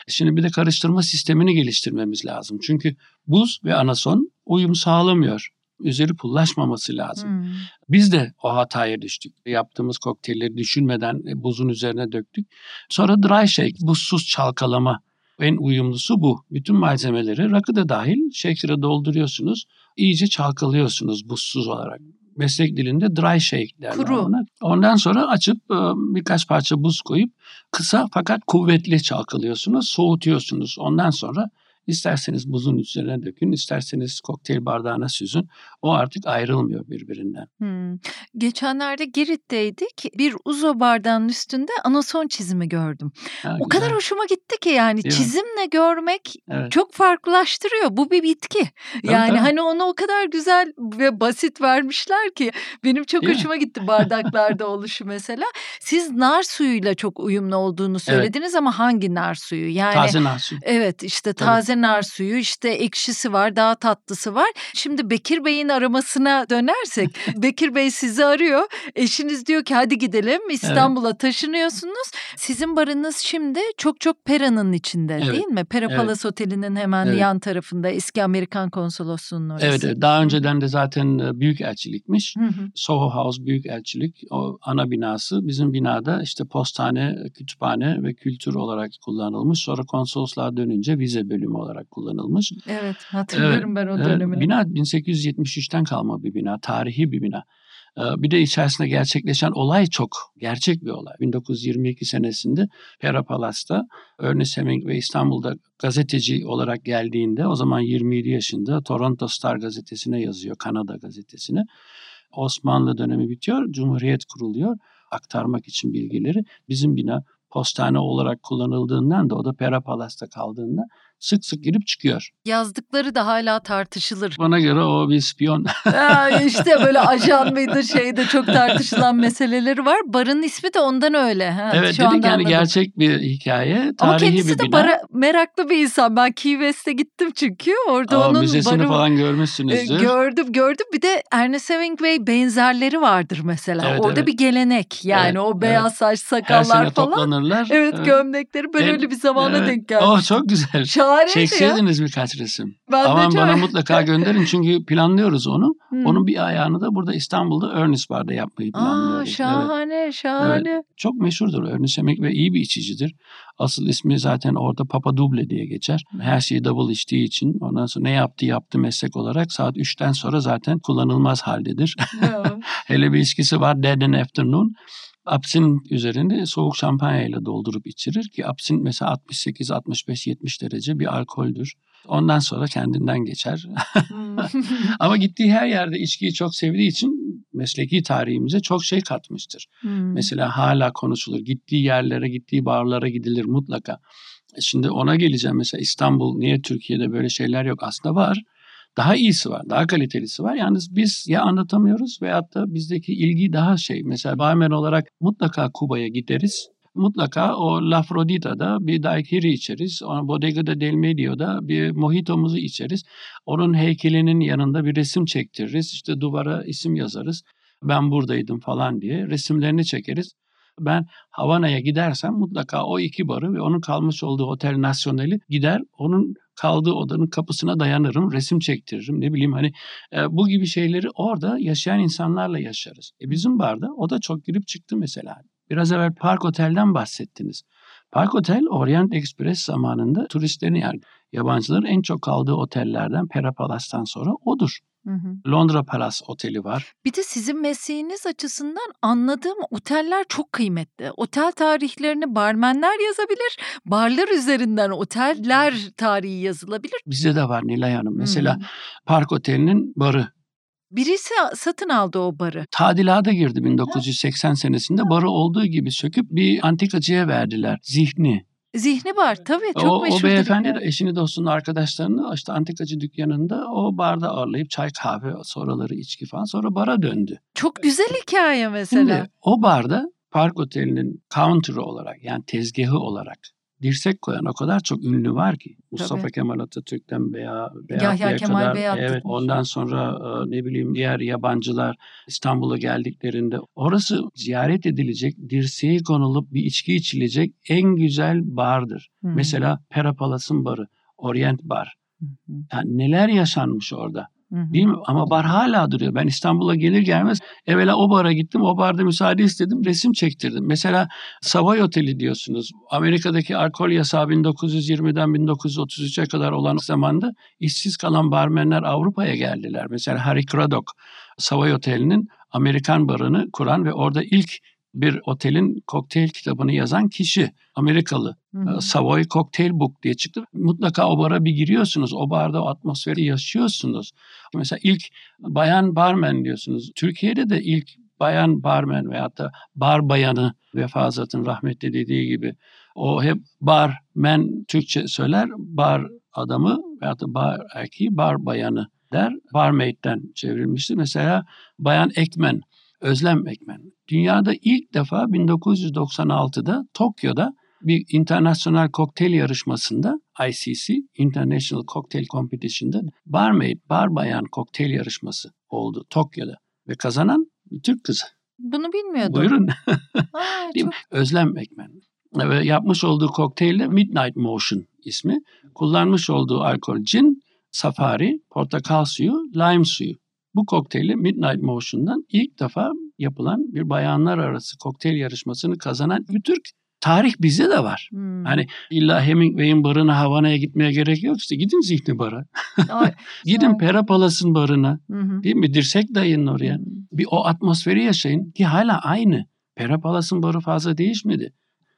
Şimdi bir de karıştırma sistemini geliştirmemiz lazım. Çünkü buz ve anason uyum sağlamıyor üzeri pullaşmaması lazım. Hmm. Biz de o hataya düştük. Yaptığımız kokteylleri düşünmeden buzun üzerine döktük. Sonra dry shake, buzsuz çalkalama en uyumlusu bu. Bütün malzemeleri rakı da dahil şekere dolduruyorsunuz. İyice çalkalıyorsunuz buzsuz olarak. Meslek dilinde dry shake derler Kuru. ona. Ondan sonra açıp e, birkaç parça buz koyup kısa fakat kuvvetli çalkalıyorsunuz, soğutuyorsunuz. Ondan sonra İsterseniz buzun üzerine dökün, isterseniz kokteyl bardağına süzün. O artık ayrılmıyor birbirinden. Hmm. Geçenlerde Girit'teydik. Bir uzo bardağının üstünde anason çizimi gördüm. Ha, o güzel. kadar hoşuma gitti ki yani Değil çizimle mi? görmek evet. çok farklılaştırıyor. Bu bir bitki. Yani tabii. hani onu o kadar güzel ve basit vermişler ki benim çok Değil hoşuma mi? gitti bardaklarda oluşu mesela. Siz nar suyuyla çok uyumlu olduğunu söylediniz evet. ama hangi nar suyu? Yani taze nar suyu. Evet işte taze nar suyu işte ekşisi var daha tatlısı var. Şimdi Bekir Bey'in aramasına dönersek Bekir Bey sizi arıyor. Eşiniz diyor ki hadi gidelim İstanbul'a evet. taşınıyorsunuz. Sizin barınız şimdi çok çok Pera'nın içinde evet. değil mi? Pera evet. Palace Oteli'nin hemen evet. yan tarafında eski Amerikan konsolosluğunun orası. Evet, evet daha önceden de zaten e, büyük elçilikmiş. Hı hı. Soho House büyük elçilik o ana binası bizim binada işte postane, kütüphane ve kültür olarak kullanılmış. Sonra konsolosluğa dönünce vize bölümü olarak kullanılmış. Evet hatırlıyorum evet, ben o dönemini. Bina 1873'ten kalma bir bina, tarihi bir bina. Bir de içerisinde gerçekleşen olay çok gerçek bir olay. 1922 senesinde Pera Palas'ta Ernest Hemingway İstanbul'da gazeteci olarak geldiğinde o zaman 27 yaşında Toronto Star gazetesine yazıyor, Kanada gazetesine. Osmanlı dönemi bitiyor, Cumhuriyet kuruluyor aktarmak için bilgileri. Bizim bina postane olarak kullanıldığından da o da Pera Palas'ta kaldığında sık sık girip çıkıyor. Yazdıkları da hala tartışılır. Bana göre o bir spiyon. İşte böyle ajan mıydı şeyde çok tartışılan meseleleri var. Barın ismi de ondan öyle. Ha, evet şu dedik yani anladım. gerçek bir hikaye. Tarihi Ama kendisi bir de bara, meraklı bir insan. Ben Key West'e gittim çünkü. Orada Aa, onun müzesini barı, falan görmüşsünüzdür. E, gördüm gördüm. Bir de Ernest Hemingway benzerleri vardır mesela. Evet, Orada evet. bir gelenek. Yani evet, o beyaz evet. saç sakallar Her sene falan. toplanırlar. Evet, evet. gömlekleri. Evet. öyle bir zamana evet. denk geldim. Oh çok güzel. Şahaneydi Çekseydiniz ya. birkaç resim. Ben Aman bana mutlaka gönderin çünkü planlıyoruz onu. Hmm. Onun bir ayağını da burada İstanbul'da Ernest Bar'da yapmayı planlıyoruz. Aa, şahane evet. şahane. Evet. Çok meşhurdur Ernest Emek ve iyi bir içicidir. Asıl ismi zaten orada Papa Duble diye geçer. Her şeyi double içtiği için ondan sonra ne yaptı yaptı meslek olarak saat 3'ten sonra zaten kullanılmaz haldedir. Hele bir içkisi var Dead in Afternoon. Apsin üzerinde soğuk şampanya ile doldurup içirir ki apsin mesela 68, 65, 70 derece bir alkoldür. Ondan sonra kendinden geçer. Hmm. Ama gittiği her yerde içkiyi çok sevdiği için mesleki tarihimize çok şey katmıştır. Hmm. Mesela hala konuşulur. Gittiği yerlere, gittiği barlara gidilir mutlaka. Şimdi ona geleceğim mesela İstanbul niye Türkiye'de böyle şeyler yok? Aslında var. Daha iyisi var, daha kalitelisi var. Yalnız biz ya anlatamıyoruz veyahut da bizdeki ilgi daha şey. Mesela barmen olarak mutlaka Kuba'ya gideriz. Mutlaka o Lafrodita'da bir daiquiri içeriz. O Bodega del Medio'da bir mojitomuzu içeriz. Onun heykelinin yanında bir resim çektiririz. İşte duvara isim yazarız. Ben buradaydım falan diye resimlerini çekeriz. Ben Havana'ya gidersem mutlaka o iki barı ve onun kalmış olduğu Otel Nasyonel'i gider onun kaldığı odanın kapısına dayanırım, resim çektiririm. Ne bileyim hani e, bu gibi şeyleri orada yaşayan insanlarla yaşarız. E, bizim barda o da çok girip çıktı mesela. Biraz evvel Park Otel'den bahsettiniz. Park Otel Orient Express zamanında turistlerin yani yabancıların en çok kaldığı otellerden Pera Palas'tan sonra odur. Londra Palace Oteli var. Bir de sizin mesleğiniz açısından anladığım oteller çok kıymetli. Otel tarihlerini barmenler yazabilir. Barlar üzerinden oteller tarihi yazılabilir. Bizde de var Nilay Hanım. Mesela hı. Park Oteli'nin barı Birisi satın aldı o barı. Tadilata girdi 1980 senesinde. Barı olduğu gibi söküp bir antikacıya verdiler. Zihni Zihni var tabii çok o, meşhur. O beyefendi de eşini dostunu arkadaşlarını işte antikacı dükkanında o barda ağırlayıp çay kahve sonraları içki falan sonra bara döndü. Çok güzel hikaye mesela. Şimdi o barda Park Oteli'nin counter'ı olarak yani tezgahı olarak dirsek koyan o kadar çok ünlü var ki. Mustafa Tabii. Kemal Atatürk'ten Beya, Yahya Kemal kadar. Beyat Evet, ondan sonra e, ne bileyim diğer yabancılar İstanbul'a geldiklerinde orası ziyaret edilecek, dirseği konulup bir içki içilecek en güzel bardır. Hı. Mesela Pera Palas'ın barı, Orient Bar. Hı hı, Yani neler yaşanmış orada. Hı hı. Değil mi? Ama bar hala duruyor. Ben İstanbul'a gelir gelmez evvela o bara gittim. O barda müsaade istedim. Resim çektirdim. Mesela Savoy Oteli diyorsunuz. Amerika'daki alkol yasağı 1920'den 1933'e kadar olan zamanda işsiz kalan barmenler Avrupa'ya geldiler. Mesela Harry Craddock Savoy Oteli'nin Amerikan barını kuran ve orada ilk bir otelin kokteyl kitabını yazan kişi Amerikalı. Hı hı. Savoy Cocktail Book diye çıktı. Mutlaka o bara bir giriyorsunuz. O barda o atmosferi yaşıyorsunuz. Mesela ilk bayan barmen diyorsunuz. Türkiye'de de ilk bayan barmen veyahut da bar bayanı vefazatın rahmetli dediği gibi o hep barmen Türkçe söyler. Bar adamı veyahut da bar erkeği bar bayanı der. Barmaid'den çevrilmişti. Mesela bayan Ekmen, Özlem Ekmen. Dünyada ilk defa 1996'da Tokyo'da bir internasyonel kokteyl yarışmasında ICC International Cocktail Competition'da barmaid, bar bayan kokteyl yarışması oldu Tokyo'da ve kazanan bir Türk kızı. Bunu bilmiyordum. Buyurun. Aa, çok-? Özlem Ekmen. Ve yapmış olduğu kokteyl de Midnight Motion ismi. Kullanmış olduğu alkol cin, safari, portakal suyu, lime suyu. Bu kokteyli Midnight Motion'dan ilk defa yapılan bir bayanlar arası kokteyl yarışmasını kazanan bir Türk. Tarih bizde de var. Hmm. Hani illa Hemingway'in barına Havana'ya gitmeye gerek yok işte. Gidin Zihni bara. Gidin. Pera Palas'ın barına. hı. Değil mi? Dirsek dayının oraya. Hmm. Bir o atmosferi yaşayın ki hala aynı. Pera Palas'ın barı fazla değişmedi.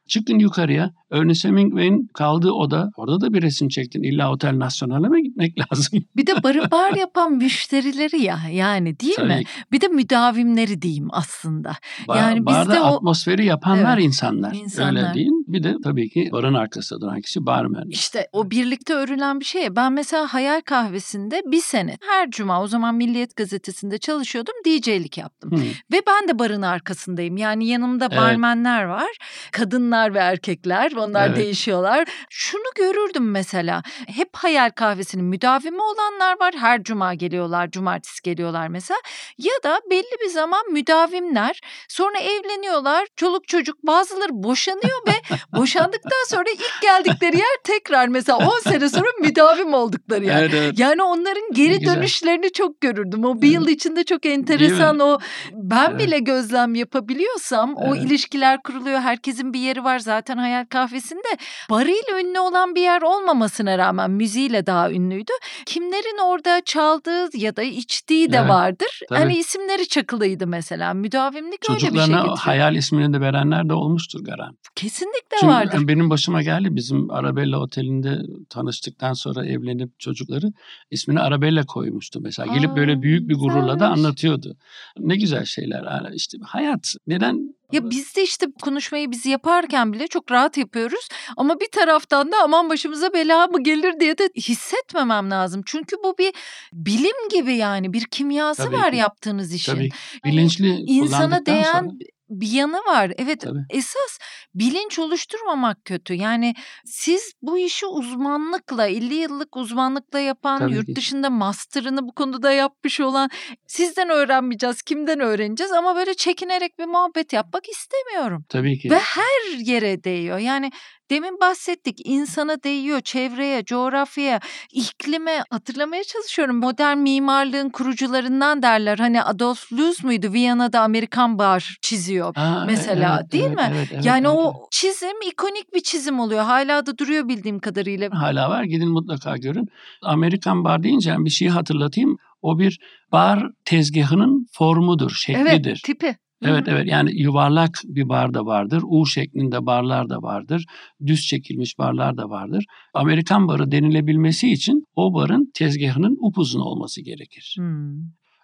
Çıktın yukarıya. Ernest Hemingway'in kaldığı oda. Orada da bir resim çektin. İlla Otel Nasyonal'e mi gitmek lazım? Bir de barı bar yapan müşterileri ya yani değil mi? Tabii. Bir de müdavimleri diyeyim aslında. Bar, Yani barda bizde o- atmosferi yapanlar Evet, insanlar. insanlar. Öyle değil. Bir de tabii ki barın arkasında duran kişi barmen. İşte o birlikte örülen bir şey. Ben mesela Hayal Kahvesi'nde bir sene her cuma o zaman Milliyet Gazetesi'nde çalışıyordum. DJ'lik yaptım. Hı. Ve ben de barın arkasındayım. Yani yanımda Evet. barmenler var. Kadınlar ve erkekler. Onlar Evet. değişiyorlar. Şunu görürdüm mesela. Hep Hayal Kahvesi'nin müdavimi olanlar var. Her cuma geliyorlar. Cumartesi geliyorlar mesela. Ya da belli bir zaman müdavimler. Sonra evleniyorlar. Çoluk çocuk bazıları boşanıyor ve boşandıktan sonra ilk geldikleri yer tekrar mesela 10 sene sonra müdavim oldukları yer. Evet, evet. Yani onların geri dönüşlerini çok görürdüm. O bir yıl içinde çok enteresan o ben Evet. bile gözlem yapabiliyorsam o Evet. ilişkiler kuruluyor. Herkesin bir yeri var zaten hayal kahvesinde. Barıyla ünlü olan bir yer olmamasına rağmen müziğiyle daha ünlüydü. Kimlerin orada çaldığı ya da içtiği de Evet, vardır. tabii. Hani isimleri çakılıydı mesela. Müdavimlik öyle bir şey Çocuklarına hayal ismini de verenler de olmuştur Garan. Kesinlikle Çünkü vardır. benim başıma geldi bizim Arabella Oteli'nde tanıştıktan sonra evlenip çocukları ismini Arabella koymuştu mesela. Gelip Aa, böyle büyük bir gururla da güzelmiş. anlatıyordu. Ne güzel şeyler. Yani işte hayat neden Ya biz de işte konuşmayı biz yaparken bile çok rahat yapıyoruz. Ama bir taraftan da aman başımıza bela mı gelir diye de hissetmemem lazım. Çünkü bu bir bilim gibi yani bir kimyası Tabii var ki. yaptığınız işin. tabii bilinçli İnsana kullandıktan değen sonra bir yanı var. Evet Tabii. esas bilinç oluşturmamak kötü. Yani siz bu işi uzmanlıkla 50 yıllık uzmanlıkla yapan Tabii yurt ki. dışında master'ını bu konuda yapmış olan sizden öğrenmeyeceğiz kimden öğreneceğiz ama böyle çekinerek bir muhabbet yapmak istemiyorum. tabii ki. Ve her yere değiyor. Yani demin bahsettik insana değiyor, çevreye, coğrafyaya, iklime hatırlamaya çalışıyorum. Modern mimarlığın kurucularından derler. Hani Adolf Loos muydu? Viyana'da Amerikan bar çiziyor. Aa, mesela, evet, değil evet, mi? evet, evet, yani evet, o evet. çizim ikonik bir çizim oluyor. Hala da duruyor bildiğim kadarıyla. hala var. Gidin mutlaka görün. Amerikan bar deyince bir şeyi hatırlatayım. O bir bar tezgahının formudur, şeklidir. Evet, tipi. Evet evet yani yuvarlak bir bar da vardır. U şeklinde barlar da vardır. Düz çekilmiş barlar da vardır. Amerikan barı denilebilmesi için o barın tezgahının upuzun olması gerekir. Hmm.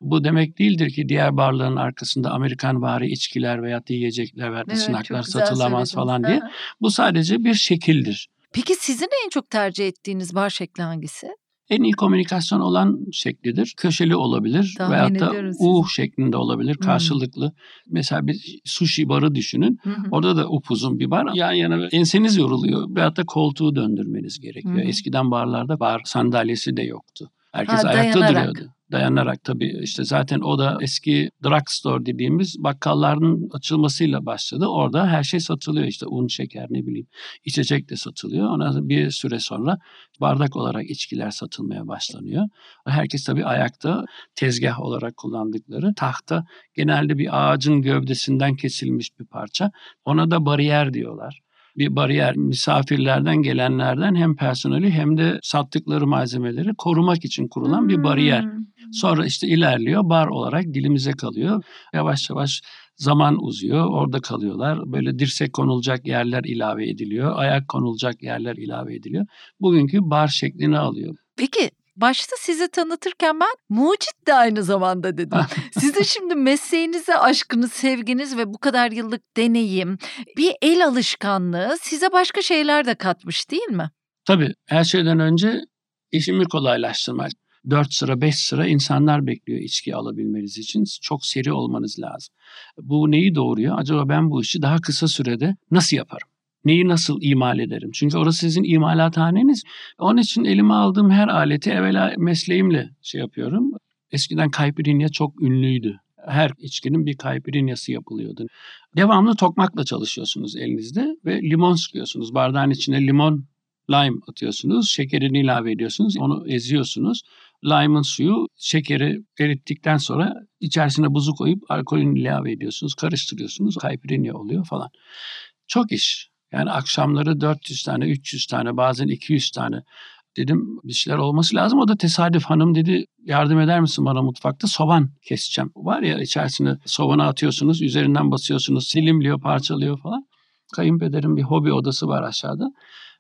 Bu demek değildir ki diğer barların arkasında Amerikan vari içkiler veya yiyecekler veya Evet, güzel satılamaz falan diye. Bu sadece bir şekildir. Peki sizin en çok tercih ettiğiniz bar şekli hangisi? En iyi komünikasyon olan şeklidir. Köşeli olabilir Tahmin veyahut da U şeklinde olabilir Hmm. karşılıklı. Mesela bir sushi barı düşünün. Hı. Orada da upuzun bir bar. Yan yana enseniz yoruluyor. Veyahut da koltuğu döndürmeniz gerekiyor. Hı. Eskiden barlarda bar sandalyesi de yoktu. Herkes Ha, ayakta dayanarak. duruyordu. Dayanarak tabii işte zaten o da eski drugstore dediğimiz bakkalların açılmasıyla başladı. Orada her şey satılıyor işte un, şeker ne bileyim içecek de satılıyor. Ona bir süre sonra bardak olarak içkiler satılmaya başlanıyor. Herkes tabii ayakta tezgah olarak kullandıkları tahta genelde bir ağacın gövdesinden kesilmiş bir parça. Ona da bariyer diyorlar. Bir bariyer misafirlerden gelenlerden hem personeli hem de sattıkları malzemeleri korumak için kurulan bir bariyer. Hmm. Sonra işte ilerliyor bar olarak dilimize kalıyor. Yavaş yavaş zaman uzuyor. Orada kalıyorlar. Böyle dirsek konulacak yerler ilave ediliyor. Ayak konulacak yerler ilave ediliyor. Bugünkü bar şeklini alıyor. Peki başta sizi tanıtırken ben mucit de aynı zamanda dedim. Sizin şimdi mesleğinize aşkınız, sevginiz ve bu kadar yıllık deneyim, bir el alışkanlığı size başka şeyler de katmış değil mi? Tabii her şeyden önce işimi kolaylaştırmak. 4 sıra 5 sıra insanlar bekliyor içki alabilmeniz için. Çok seri olmanız lazım. Bu neyi doğuruyor? Acaba ben bu işi daha kısa sürede nasıl yaparım? Neyi nasıl imal ederim? Çünkü orası sizin imalathaneniz. Onun için elime aldığım her aleti evvela mesleğimle şey yapıyorum. Eskiden caipirinha çok ünlüydü. Her içkinin bir caipirinhası yapılıyordu. Devamlı tokmakla çalışıyorsunuz elinizde ve limon sıkıyorsunuz. Bardağın içine limon, lime atıyorsunuz. Şekerini ilave ediyorsunuz. Onu eziyorsunuz. Lime'ın suyu şekeri erittikten sonra içerisine buzu koyup alkolünü ilave ediyorsunuz. Karıştırıyorsunuz. Caipirinha oluyor falan. Çok iş. Yani akşamları 400 tane, 300 tane, bazen 200 tane. Dedim bir şeyler olması lazım. O da tesadüf hanım dedi yardım eder misin bana mutfakta? Soğan keseceğim. Var ya içerisine soğanı atıyorsunuz, üzerinden basıyorsunuz, silimliyor, parçalıyor falan. Kayınpederin bir hobi odası var aşağıda.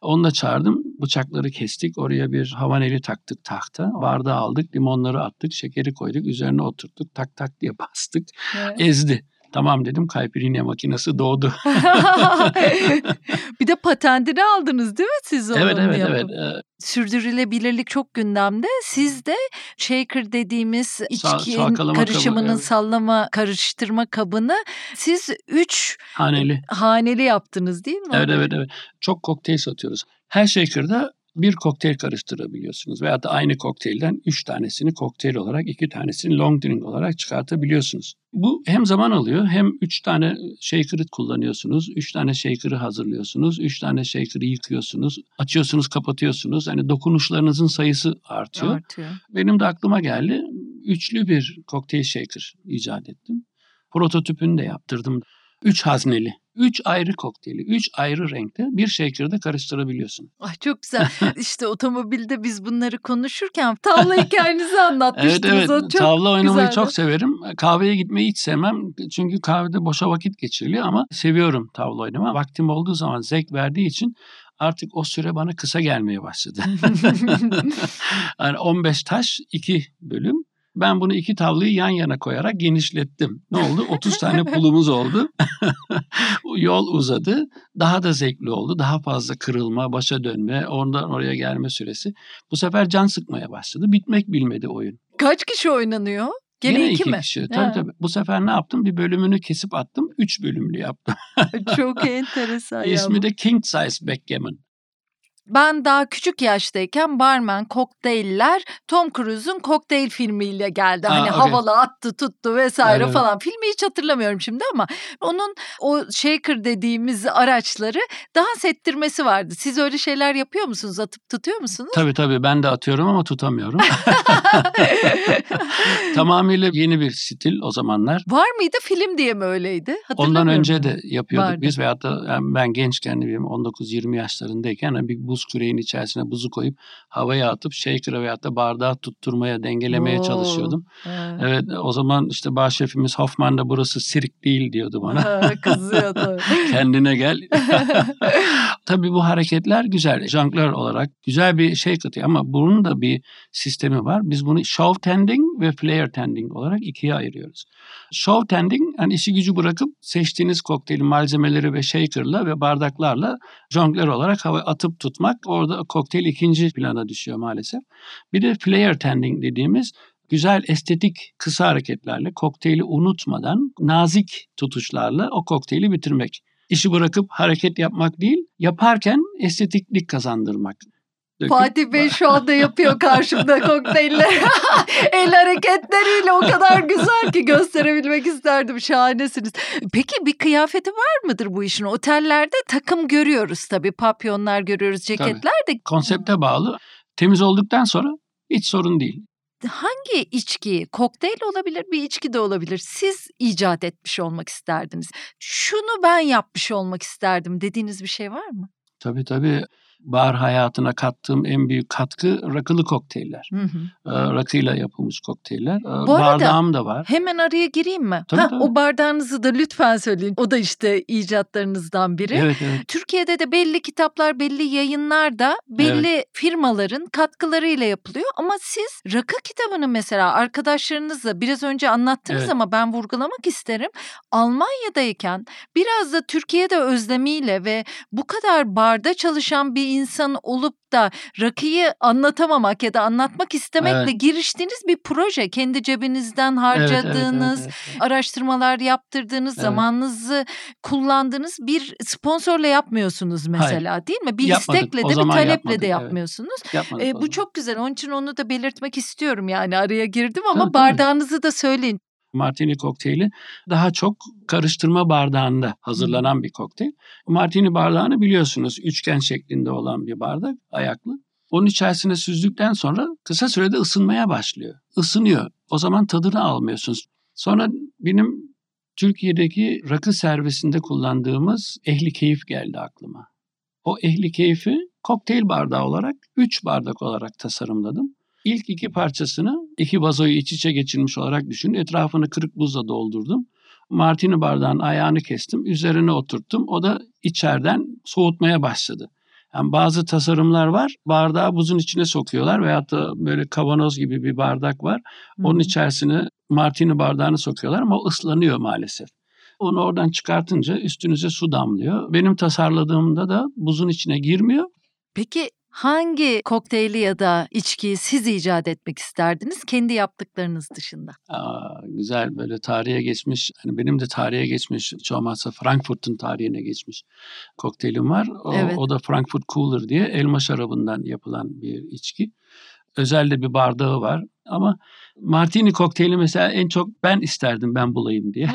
Onu da çağırdım. Bıçakları kestik. Oraya bir havaneli taktık tahta. Bardağı aldık. Limonları attık. Şekeri koyduk. Üzerine oturttuk. Tak tak diye bastık. Ezdi. Tamam dedim. Caipirinha makinesi doğdu. bir de patentini aldınız değil mi siz onun evet evet yapıp? evet. Ee, Sürdürülebilirlik çok gündemde. Siz de shaker dediğimiz içki çalkalama kabı, karışımının evet. sallama karıştırma kabını siz üç Haneli. haneli yaptınız değil mi? Evet evet evet. Çok kokteyl satıyoruz. Her shaker'da bir kokteyl karıştırabiliyorsunuz. Veyahut da aynı kokteylden üç tanesini kokteyl olarak, iki tanesini long drink olarak çıkartabiliyorsunuz. Bu hem zaman alıyor hem üç tane shaker'ı kullanıyorsunuz. Üç tane shaker'ı hazırlıyorsunuz. Üç tane shaker'ı yıkıyorsunuz. Açıyorsunuz, kapatıyorsunuz. Hani dokunuşlarınızın sayısı artıyor. Artıyor. Benim de aklıma geldi. Üçlü bir kokteyl shaker icat ettim. Prototipini de yaptırdım. Üç hazneli. Üç ayrı kokteyli, üç ayrı renkte bir shaker'da karıştırabiliyorsun. Ay çok güzel. işte otomobilde biz bunları konuşurken tavla hikayenizi Evet anlatmıştınız. evet O çok tavla oynamayı güzeldi. çok severim. Kahveye gitmeyi hiç sevmem. Çünkü kahvede boşa vakit geçiriliyor ama seviyorum tavla oynamayı. Vaktim olduğu zaman zevk verdiği için artık o süre bana kısa gelmeye başladı. yani 15 taş 2 bölüm. Ben bunu iki tavlayı yan yana koyarak genişlettim. Ne oldu? 30 tane pulumuz oldu. Yol uzadı. Daha da zevkli oldu. Daha fazla kırılma, başa dönme, oradan oraya gelme süresi. Bu sefer can sıkmaya başladı. Bitmek bilmedi oyun. Kaç kişi oynanıyor? Gene, Gene iki, iki mi? kişi. Ha. Tabii tabii. Bu sefer ne yaptım? Bir bölümünü kesip attım. Üç bölümlü yaptım. Çok enteresan. İsmi de King Size Backgammon. Ben daha küçük yaştayken barman kokteyller Tom Cruise'un kokteyl filmiyle geldi. Aa, hani okey. havalı attı tuttu vesaire Evet. falan. Filmi hiç hatırlamıyorum şimdi ama onun o shaker dediğimiz araçları dans ettirmesi vardı. Siz öyle şeyler yapıyor musunuz? Atıp tutuyor musunuz? Tabii tabii ben de atıyorum ama tutamıyorum. Tamamıyla yeni bir stil o zamanlar. Var mıydı film diye mi öyleydi? Ondan önce de yapıyorduk Vardı. biz veyahut da yani ben gençken ne bileyim 19-20 yaşlarındayken hani bir bu buz küreğin içerisine buzu koyup havaya atıp shaker'a veyahut da bardağı tutturmaya, dengelemeye Oo, çalışıyordum. evet. Evet o zaman işte baş şefimiz Hoffman da burası sirk değil diyordu bana. Ha, Kızıyordu. Kendine gel. Tabii bu hareketler güzel. Jonglör olarak güzel bir şey katıyor ama bunun da bir sistemi var. Biz bunu show tending ve flare tending olarak ikiye ayırıyoruz. Show tending yani işi gücü bırakıp seçtiğiniz kokteylin malzemeleri ve shaker'la ve bardaklarla jonglör olarak hava atıp tutmak. Orada kokteyl ikinci plana düşüyor maalesef. Bir de flare tending dediğimiz güzel estetik kısa hareketlerle kokteyli unutmadan nazik tutuşlarla o kokteyli bitirmek. İşi bırakıp hareket yapmak değil, yaparken estetiklik kazandırmak. Fatih Bey şu anda yapıyor karşımda kokteylleri. El hareketleriyle o kadar güzel ki gösterebilmek isterdim. Şahanesiniz. Peki bir kıyafeti var mıdır bu işin? Otellerde takım görüyoruz tabii. Papyonlar görüyoruz, ceketler de. Konsepte bağlı. Temiz olduktan sonra hiç sorun değil. Hangi içki, kokteyl olabilir, bir içki de olabilir. Siz icat etmiş olmak isterdiniz. Şunu ben yapmış olmak isterdim dediğiniz bir şey var mı? Tabii tabii bar hayatına kattığım en büyük katkı rakılı kokteyller. Hı hı. Ee, rakıyla yapılmış kokteyller. Ee, Bu Bardağım da var. Hemen araya gireyim mi? Tabii, Hah, tabii. O bardağınızı da lütfen söyleyin. O da işte icatlarınızdan biri. Evet evet. Türkiye'de de belli kitaplar, belli yayınlar da belli firmaların katkılarıyla yapılıyor. Ama siz rakı kitabını mesela arkadaşlarınızla biraz önce anlattınız Evet. ama ben vurgulamak isterim. Almanya'dayken biraz da Türkiye'de özlemiyle ve bu kadar barda çalışan bir insan olup da rakıyı anlatamamak ya da anlatmak istemekle Evet. giriştiğiniz bir proje. Kendi cebinizden Evet, evet, evet, harcadığınız, evet, evet. araştırmalar yaptırdığınız, Evet. zamanınızı kullandığınız bir sponsorla yapmıyorsunuz mesela değil mi? Bir Yapmadık. istekle de bir taleple yapmadık, de evet. yapmıyorsunuz. Yapmadık Ee, o bu çok güzel. Onun için onu da belirtmek istiyorum yani araya girdim ama tabii. bardağınızı da söyleyin. Martini kokteyli daha çok karıştırma bardağında hazırlanan bir kokteyl. Martini bardağını biliyorsunuz üçgen şeklinde olan bir bardak ayaklı. Onun içerisine süzdükten sonra kısa sürede ısınmaya başlıyor. Isınıyor. O zaman tadını almıyorsunuz. Sonra benim Türkiye'deki rakı servisinde kullandığımız ehli keyif geldi aklıma. O ehli keyfi kokteyl bardağı olarak 3 bardak olarak tasarımladım. İlk iki parçasını iki vazoyu iç içe geçirmiş olarak düşünün. Etrafını kırık buzla doldurdum. Martini bardağın ayağını kestim. Üzerine oturttum. O da içeriden soğutmaya başladı. Yani bazı tasarımlar var. Bardağı buzun içine sokuyorlar veyahut da böyle kavanoz gibi bir bardak var. Onun içerisine martini bardağını sokuyorlar ama ıslanıyor maalesef. Onu oradan çıkartınca üstünüze su damlıyor. Benim tasarladığımda da buzun içine girmiyor. Peki hangi kokteyli ya da içkiyi siz icat etmek isterdiniz kendi yaptıklarınız dışında? Aa, güzel böyle tarihe geçmiş. Hani benim de tarihe geçmiş. Hiç olmazsa Frankfurt'un tarihine geçmiş kokteylim var. O, Evet. o da Frankfurt Cooler diye elma şarabından yapılan bir içki. Özel de bir bardağı var. Ama Martini kokteyli mesela en çok ben isterdim ben bulayım diye.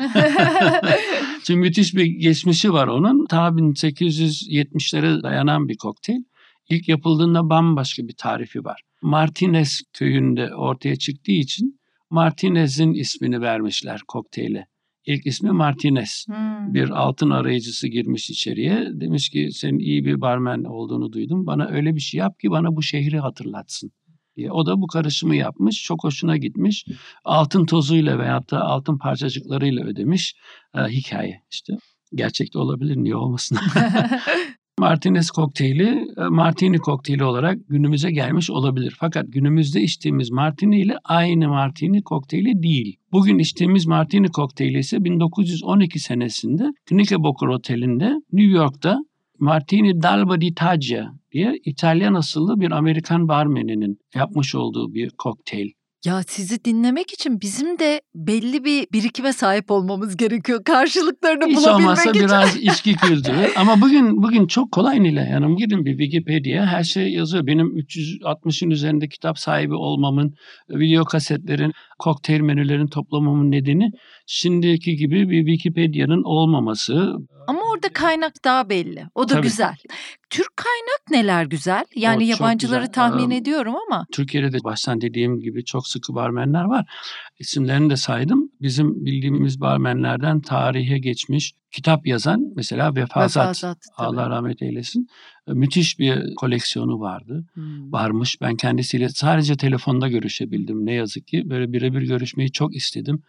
Çünkü müthiş bir geçmişi var onun. Ta 1870'lere dayanan bir kokteyl. İlk yapıldığında bambaşka bir tarifi var. Martinez köyünde ortaya çıktığı için Martinez'in ismini vermişler kokteyle. İlk ismi Martinez. Hmm. Bir altın arayıcısı girmiş içeriye. Demiş ki senin iyi bir barmen olduğunu duydum. Bana öyle bir şey yap ki bana bu şehri hatırlatsın. diye. O da bu karışımı yapmış. Çok hoşuna gitmiş. Altın tozuyla veyahut da altın parçacıklarıyla ödemiş. Ee, hikaye işte. Gerçekte olabilir niye olmasın. Martinez kokteyli e, Martini kokteyli olarak günümüze gelmiş olabilir. Fakat günümüzde içtiğimiz Martini ile aynı Martini kokteyli değil. Bugün içtiğimiz Martini kokteyli ise 1912 senesinde Knickerbocker Oteli'nde New York'ta Martini d'Alba di Taggia diye İtalyan asıllı bir Amerikan barmeninin yapmış olduğu bir kokteyl. Ya sizi dinlemek için bizim de belli bir birikime sahip olmamız gerekiyor. Karşılıklarını Hiç bulabilmek olmazsa için. biraz içki kültürü. Ama bugün bugün çok kolay Nile Hanım. Girin bir Wikipedia her şey yazıyor. Benim 360'ın üzerinde kitap sahibi olmamın, video kasetlerin, kokteyl menülerin toplamamın nedeni şimdiki gibi bir Wikipedia'nın olmaması. Ama orada kaynak daha belli. O da Tabii. güzel. Türk kaynak neler güzel? Yani O yabancıları güzel. tahmin Ee, ediyorum ama. Türkiye'de de baştan dediğim gibi çok sıkı barmenler var. İsimlerini de saydım. Bizim bildiğimiz barmenlerden tarihe geçmiş kitap yazan mesela Vefazat. Vefazat, tabii. Allah rahmet eylesin. Müthiş bir koleksiyonu vardı. Hmm. Varmış. Ben kendisiyle sadece telefonda görüşebildim ne yazık ki. Böyle birebir görüşmeyi çok istedim.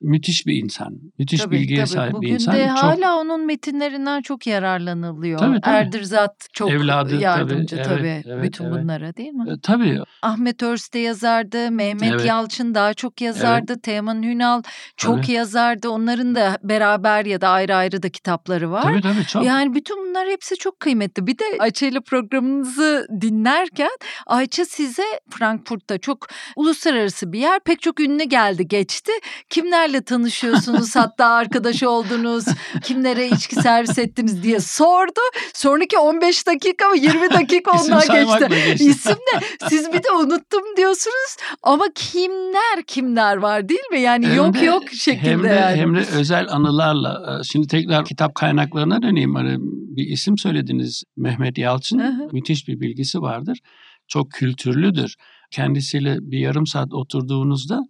Müthiş bir insan. Müthiş Tabii, bilgiye tabii. sahip Bugün bir insan. de çok hala onun metinlerinden çok yararlanılıyor. Tabii, tabii. Erdirzat çok Evladı, tabii, yardımcı evet, tabii, evet, bütün evet. bunlara değil mi? E, tabii Ahmet Örs de yazardı, Mehmet Evet. Yalçın daha çok yazardı, Teoman Hünal çok Tabii. yazardı. Onların da beraber ya da ayrı ayrı da kitapları var. tabii tabii çok. Yani bütün bunlar hepsi çok kıymetli. Bir de Ayça ile programınızı dinlerken Ayça size Frankfurt'ta çok uluslararası bir yer. Pek çok ünlü geldi geçti. Kimlerle tanışıyorsunuz hatta arkadaş oldunuz. Kimlere içki servis ettiniz diye sordu. Sonraki 15 dakika mı 20 dakika ondan geçti. geçti. İsim ne? Siz bir de unuttum diyorsunuz ama kimler kimler var değil mi? Yani Hem yok de- yok şekilde hem de, yani. Hem de özel anılarla. e, Şimdi tekrar kitap kaynaklarına döneyim. Hani bir isim söylediniz Mehmet Yalçın. Hı hı. Müthiş bir bilgisi vardır. Çok kültürlüdür. Kendisiyle bir yarım saat oturduğunuzda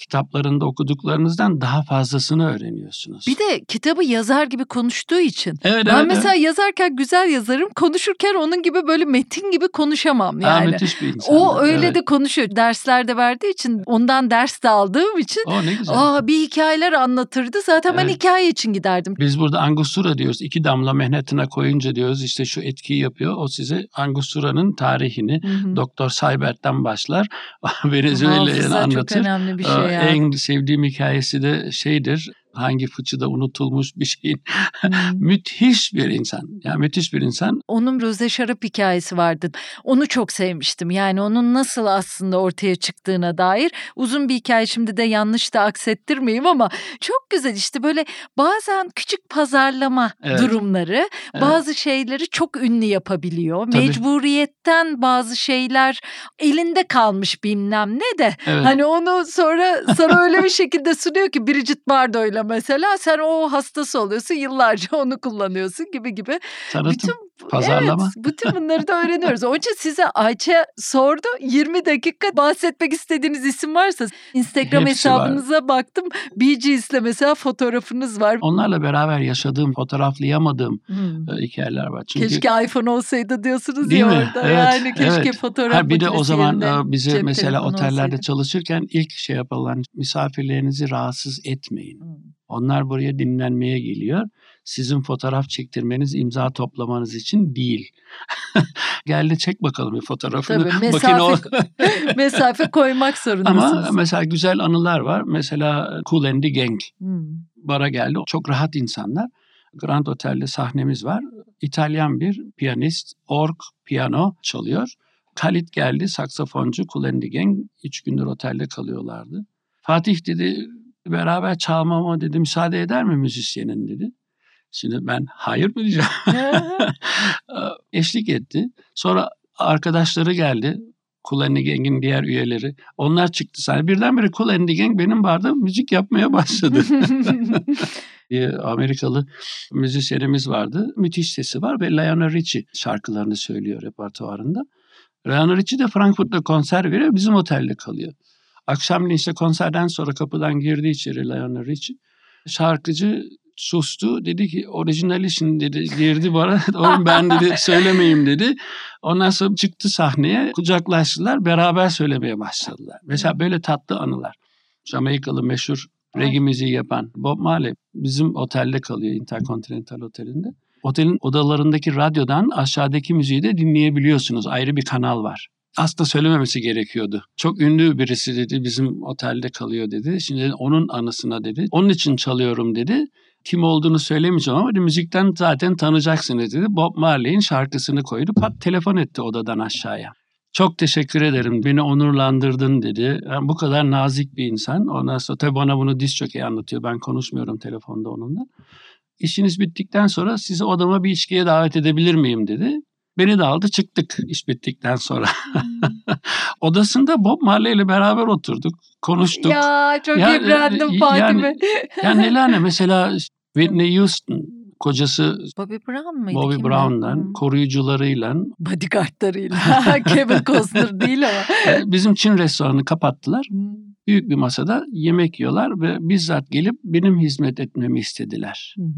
kitaplarında okuduklarınızdan daha fazlasını öğreniyorsunuz. Bir de kitabı yazar gibi konuştuğu için. evet, Ben evet, mesela yazarken güzel yazarım. Konuşurken onun gibi böyle metin gibi konuşamam evet. Aa, yani. müthiş bir insan. o öyle evet. de konuşuyor. Derslerde verdiği için ondan ders de aldığım için O ne güzel. aa bir hikayeler anlatırdı. Zaten ben Evet. hikaye için giderdim. Biz burada angustura diyoruz. İki damla mehnetine koyunca diyoruz işte şu etkiyi yapıyor. O size angusturanın tarihini. Doktor Saybert'ten başlar. Venezuela'yı Hafıza çok anlatır. önemli bir Ee, şey ya. En sevdiğim hikayesi de şeydir. Hangi fıçıda unutulmuş bir şeyin. Müthiş bir insan. Yani müthiş bir insan. Onun Roze Şarap hikayesi vardı. Onu çok sevmiştim. Yani onun nasıl aslında ortaya çıktığına dair uzun bir hikaye. Şimdi de yanlış da aksettirmeyeyim ama çok güzel işte böyle bazen küçük pazarlama Evet. durumları Evet. bazı şeyleri çok ünlü yapabiliyor. Tabii. Mecburiyetten bazı şeyler elinde kalmış bilmem ne de Evet. Hani onu sonra sana öyle bir şekilde sunuyor ki Bridget Bardot'yla mesela sen o hastası oluyorsun yıllarca onu kullanıyorsun gibi gibi. Tanıtım, Bütün pazarlama. Evet, bütün bunları da öğreniyoruz. Onun için size Ayça sordu. 20 dakika bahsetmek istediğiniz isim varsa Instagram Hepsi var. hesabınıza baktım. Bee Gees'le mesela fotoğrafınız var. Onlarla beraber yaşadığım, fotoğraflayamadığım Hmm. e, hikayeler var. Çünkü Keşke iPhone olsaydı diyorsunuz Değil ya mi? orada. Evet, yani keşke evet. fotoğraf Ha, bir de o zaman e, bize mesela otellerde olsaydı. çalışırken ilk şey yapılan misafirlerinizi rahatsız etmeyin. Hmm. Onlar buraya dinlenmeye geliyor. Sizin fotoğraf çektirmeniz, imza toplamanız için değil. Geldi çek bakalım bir fotoğrafını. Tabii, Bakın o- mesafe- Mesafe koymak zorundasınız. Ama mesela güzel anılar var. Mesela Cool and the Gang Hmm. bara geldi. Çok rahat insanlar. Grand Otel'de sahnemiz var. İtalyan bir piyanist, org, piyano çalıyor. Halit geldi, saksafoncu, the Gang. Üç gündür otelde kalıyorlardı. Fatih dedi, beraber çalmama dedi, müsaade eder mi müzisyenin dedi. Şimdi ben hayır mı diyeceğim. Eşlik etti. Sonra arkadaşları geldi. Cool Gang'in diğer üyeleri. Onlar çıktı sahne. Birdenbire Cool Gang benim barda müzik yapmaya başladı. bir Amerikalı müzisyenimiz vardı. Müthiş sesi var ve Lionel Richie şarkılarını söylüyor repertuarında. Lionel Richie de Frankfurt'ta konser veriyor. Bizim otelde kalıyor. Akşamleyin işte konserden sonra kapıdan girdi içeri Lionel Richie. Şarkıcı sustu. Dedi ki orijinali şimdi dedi girdi bana. Oğlum ben dedi söylemeyeyim dedi. Ondan sonra çıktı sahneye. Kucaklaştılar. Beraber söylemeye başladılar. Mesela böyle tatlı anılar. Jamaikalı meşhur reggae müziği yapan Bob Marley bizim otelde kalıyor Intercontinental Oteli'nde. Otelin odalarındaki radyodan aşağıdaki müziği de dinleyebiliyorsunuz. Ayrı bir kanal var. Aslında söylememesi gerekiyordu. Çok ünlü birisi dedi bizim otelde kalıyor dedi. Şimdi onun anısına dedi. Onun için çalıyorum dedi. Kim olduğunu söylemeyeceğim ama müzikten zaten tanıyacaksınız dedi. Bob Marley'in şarkısını koydu. Pat telefon etti odadan aşağıya. Çok teşekkür ederim. Beni onurlandırdın dedi. Yani bu kadar nazik bir insan. Ondan sonra tabii bana bunu diz çökeği anlatıyor. Ben konuşmuyorum telefonda onunla. İşiniz bittikten sonra sizi odama bir içkiye davet edebilir miyim dedi. Beni de aldı çıktık iş bittikten sonra. Odasında Bob Marley ile beraber oturduk. Konuştuk. Ya çok Ya, imrendim e, Fatih'e. yani- Yani neler ne mesela Whitney Houston kocası Bobby Brown mıydı? Bobby kimdi? Brown'dan Hmm. koruyucularıyla Bodyguardlarıyla. Kevin Costner değil ama. e, bizim Çin restoranını kapattılar. Hmm. Büyük bir masada yemek yiyorlar ve bizzat gelip benim hizmet etmemi istediler. Hı hı.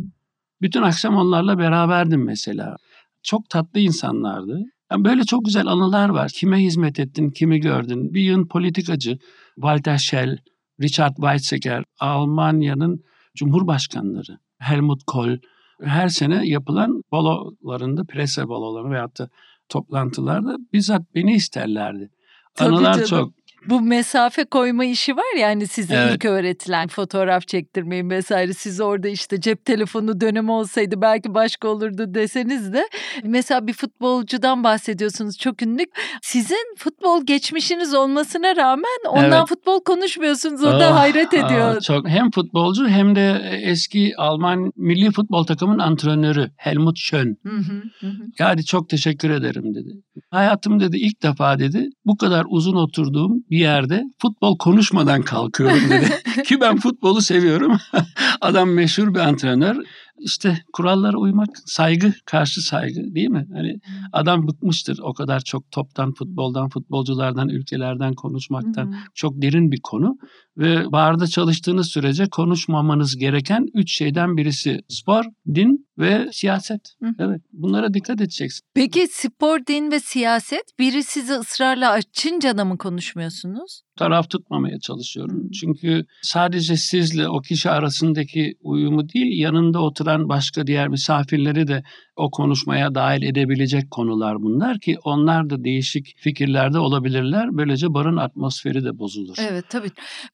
Bütün akşam onlarla beraberdim mesela. Çok tatlı insanlardı. Yani böyle çok güzel anılar var. Kime hizmet ettin, kimi gördün? Bir yığın politikacı, Walter Schell, Richard Weizsäcker, Almanya'nın cumhurbaşkanları, Helmut Kohl, her sene yapılan balolarında, prese baloları veyahut da toplantılarda bizzat beni isterlerdi. Tabii Anılar canım. çok. Bu mesafe koyma işi var ya hani size Evet. ilk öğretilen fotoğraf çektirmeyin vesaire siz orada işte cep telefonu dönemi olsaydı belki başka olurdu deseniz de mesela bir futbolcudan bahsediyorsunuz çok ünlü. Sizin futbol geçmişiniz olmasına rağmen ondan Evet. futbol konuşmuyorsunuz o da Ah, hayret ediyor. ah, çok hem futbolcu hem de eski Alman milli futbol takımının antrenörü Helmut Schön. Hı hı, hı hı. Yani çok teşekkür ederim dedi. Hayatım dedi ilk defa dedi bu kadar uzun oturduğum bir yerde futbol konuşmadan kalkıyorum dedi. Ki ben futbolu seviyorum. Adam meşhur bir antrenör. İşte kurallara uymak, saygı, karşı saygı değil mi? Hani adam bıkmıştır o kadar çok toptan, futboldan, futbolculardan, ülkelerden konuşmaktan. Hı. Çok derin bir konu ve barda çalıştığınız sürece konuşmamanız gereken üç şeyden birisi spor, din ve siyaset. Hı. Evet, bunlara dikkat edeceksin. Peki spor, din ve siyaset biri sizi ısrarla açınca da mı konuşmuyorsunuz? Taraf tutmamaya çalışıyorum. Hı. Çünkü sadece sizle o kişi arasındaki uyumu değil, yanında oturan başka diğer misafirleri de o konuşmaya dahil edebilecek konular bunlar ki onlar da değişik fikirlerde olabilirler. Böylece barın atmosferi de bozulur. Evet tabii.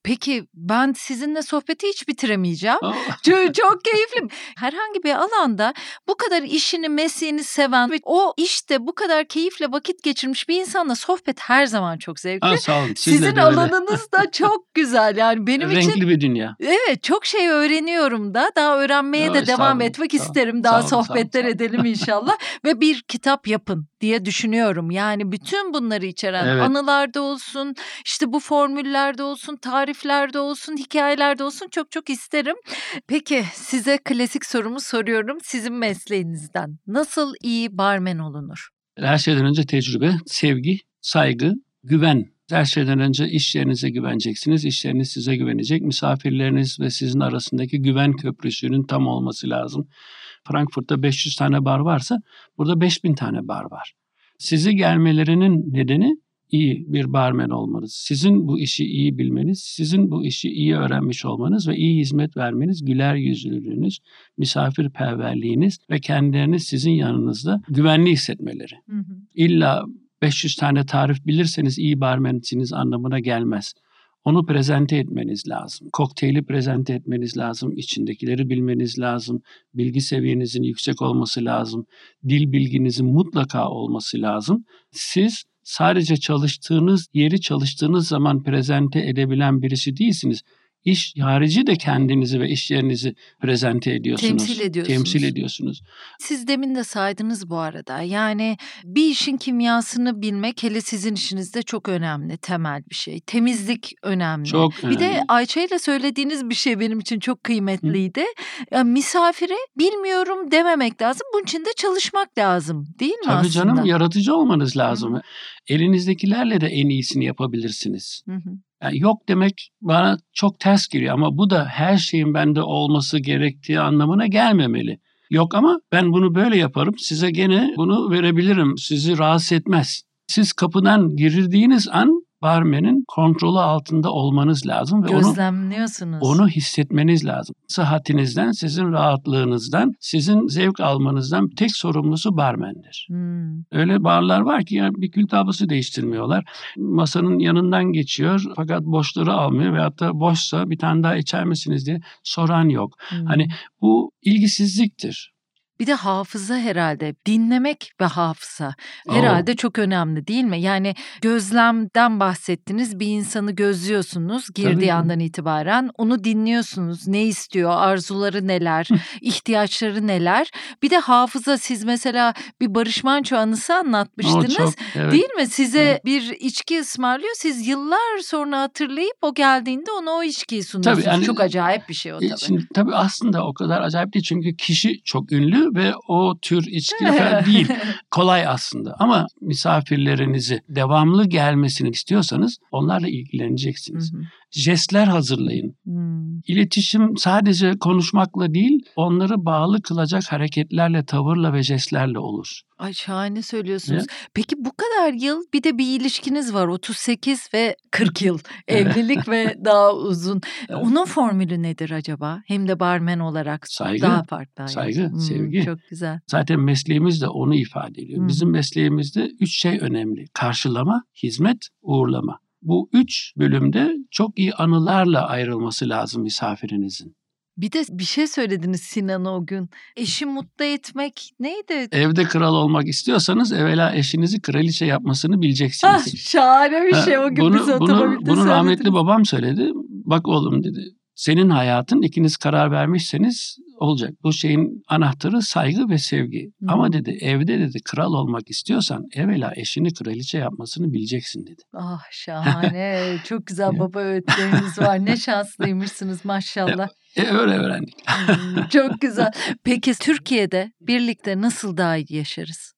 Peki ben sizinle sohbeti hiç bitiremeyeceğim. Çok, çok keyifli. Herhangi bir alanda bu kadar işini, mesleğini seven ve o işte bu kadar keyifle vakit geçirmiş bir insanla sohbet her zaman çok zevkli. aa, sağ olun. Sizin de öyle. alanınız da çok güzel. Yani benim için Renkli bir dünya. evet çok şey öğreniyorum da daha öğrenmeye Ay, de devam etmek isterim. Daha sohbetler edelim inşallah ve bir kitap yapın diye düşünüyorum. Yani bütün bunları içeren Evet. anılarda olsun, işte bu formüllerde olsun, tariflerde olsun, hikayelerde olsun çok çok isterim. Peki size klasik sorumu soruyorum sizin mesleğinizden. Nasıl iyi barmen olunur? Her şeyden önce tecrübe, sevgi, saygı, güven. Her şeyden önce iş yerinize güveneceksiniz. İş yeriniz size güvenecek. Misafirleriniz ve sizin arasındaki güven köprüsünün tam olması lazım. Frankfurt'ta 500 tane bar varsa burada 5000 tane bar var. Sizi gelmelerinin nedeni iyi bir barmen olmanız. Sizin bu işi iyi bilmeniz, sizin bu işi iyi öğrenmiş olmanız ve iyi hizmet vermeniz, güler yüzlülüğünüz, misafirperverliğiniz ve kendilerini sizin yanınızda güvenli hissetmeleri. İlla 500 tane tarif bilirseniz iyi barmensiniz anlamına gelmez. Onu prezente etmeniz lazım. Kokteyli prezente etmeniz lazım. İçindekileri bilmeniz lazım. Bilgi seviyenizin yüksek olması lazım. Dil bilginizin mutlaka olması lazım. Siz sadece çalıştığınız yeri çalıştığınız zaman prezente edebilen birisi değilsiniz. İş harici de kendinizi ve iş yerinizi prezente ediyorsunuz. Temsil ediyorsunuz. Temsil ediyorsunuz. Siz demin de saydınız bu arada. Yani bir işin kimyasını bilmek hele sizin işinizde çok önemli, temel bir şey. Temizlik önemli. Çok Bir de önemli. Ayça ile söylediğiniz bir şey benim için çok kıymetliydi. Ya, misafire bilmiyorum dememek lazım. Bunun için de çalışmak lazım değil mi Tabii aslında? canım yaratıcı olmanız lazım. Elinizdekilerle de en iyisini yapabilirsiniz. Hı hı. Yani yok demek bana çok ters geliyor ama bu da her şeyin bende olması gerektiği anlamına gelmemeli. Yok ama ben bunu böyle yaparım. Size gene bunu verebilirim. Sizi rahatsız etmez. Siz kapıdan girildiğiniz an barmenin kontrolü altında olmanız lazım ve onu Gözlemliyorsunuz. onu hissetmeniz lazım. Sıhhatinizden, sizin rahatlığınızdan, sizin zevk almanızdan tek sorumlusu barmendir. Hmm. Öyle barlar var ki yani bir kül tablası değiştirmiyorlar. Masanın yanından geçiyor fakat boşları almıyor veyahut da boşsa bir tane daha içer misiniz diye soran yok. Hmm. Hani bu ilgisizliktir. Bir de hafıza herhalde. Dinlemek ve hafıza Oo. herhalde çok önemli değil mi? Yani gözlemden bahsettiniz. Bir insanı gözlüyorsunuz girdiği Tabii andan itibaren. Onu dinliyorsunuz. Ne istiyor? Arzuları neler? ihtiyaçları neler? Bir de hafıza siz mesela bir Barış Manço anısı O anlatmıştınız. çok, evet. Değil mi? Size Evet. bir içki ısmarlıyor. Siz yıllar sonra hatırlayıp o geldiğinde ona o içkiyi sunuyorsunuz. yani- çok acayip bir şey o E, tabii. Şimdi tabii aslında o kadar acayip değil çünkü kişi çok ünlü ve o tür içki falan değil. Kolay aslında ama misafirlerinizi devamlı gelmesini istiyorsanız onlarla ilgileneceksiniz. Hı hı. Jestler hazırlayın. Hmm. İletişim sadece konuşmakla değil, onları bağlı kılacak hareketlerle, tavırla ve jestlerle olur. Ay şahane söylüyorsunuz. Peki bu kadar yıl bir de bir ilişkiniz var 38 ve 40 yıl evlilik ve daha uzun. Evet. Onun formülü nedir acaba? Hem de barmen olarak Saygı, daha farklı. saygı, Hmm, sevgi. Çok güzel. Zaten mesleğimiz de onu ifade ediyor. Hı. Bizim mesleğimizde üç şey önemli. Karşılama, hizmet, uğurlama. Bu üç bölümde çok iyi anılarla ayrılması lazım misafirinizin. Bir de bir şey söylediniz Sinan o gün. Eşi mutlu etmek neydi? Evde kral olmak istiyorsanız evvela eşinizi kraliçe yapmasını bileceksiniz. Ah, şahane bir şey o gün bunu, bize bunu, bunu rahmetli babam söyledi. Bak oğlum dedi. Senin hayatın ikiniz karar vermişseniz olacak. Bu şeyin anahtarı saygı ve sevgi. Hı. Ama dedi evde dedi kral olmak istiyorsan evvela eşini kraliçe yapmasını bileceksin dedi. Ah şahane. Çok güzel baba öğütleriniz var. Ne şanslıymışsınız maşallah. E öyle öğrendik. Hmm, Çok güzel. Peki Türkiye'de birlikte nasıl daha iyi yaşarız?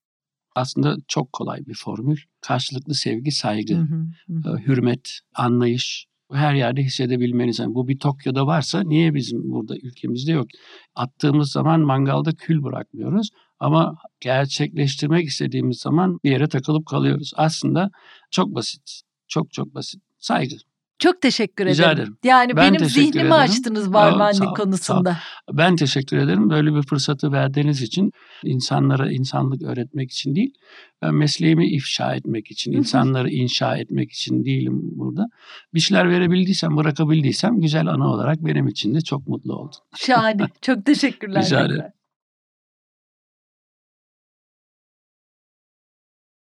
Aslında çok kolay bir formül. Karşılıklı sevgi, saygı, Hı hı, hı. e, hürmet, anlayış her yerde hissedebilmeniz. Yani bu bir Tokyo'da varsa niye bizim burada ülkemizde yok? Attığımız zaman mangalda kül bırakmıyoruz ama gerçekleştirmek istediğimiz zaman bir yere takılıp kalıyoruz. Aslında çok basit. Çok çok basit. Saygı. Çok teşekkür Rica ederim. ederim. Yani Ben benim zihnimi ederim. açtınız ol, barmenlik sağ ol, konusunda. Ben teşekkür ederim. Böyle bir fırsatı verdiğiniz için insanlara insanlık öğretmek için değil, ben mesleğimi ifşa etmek için, insanları inşa etmek için değilim burada. Bir şeyler verebildiysem, bırakabildiysem güzel ana olarak benim için de çok mutlu oldum. Şahane. Çok teşekkürler. Rica ederim.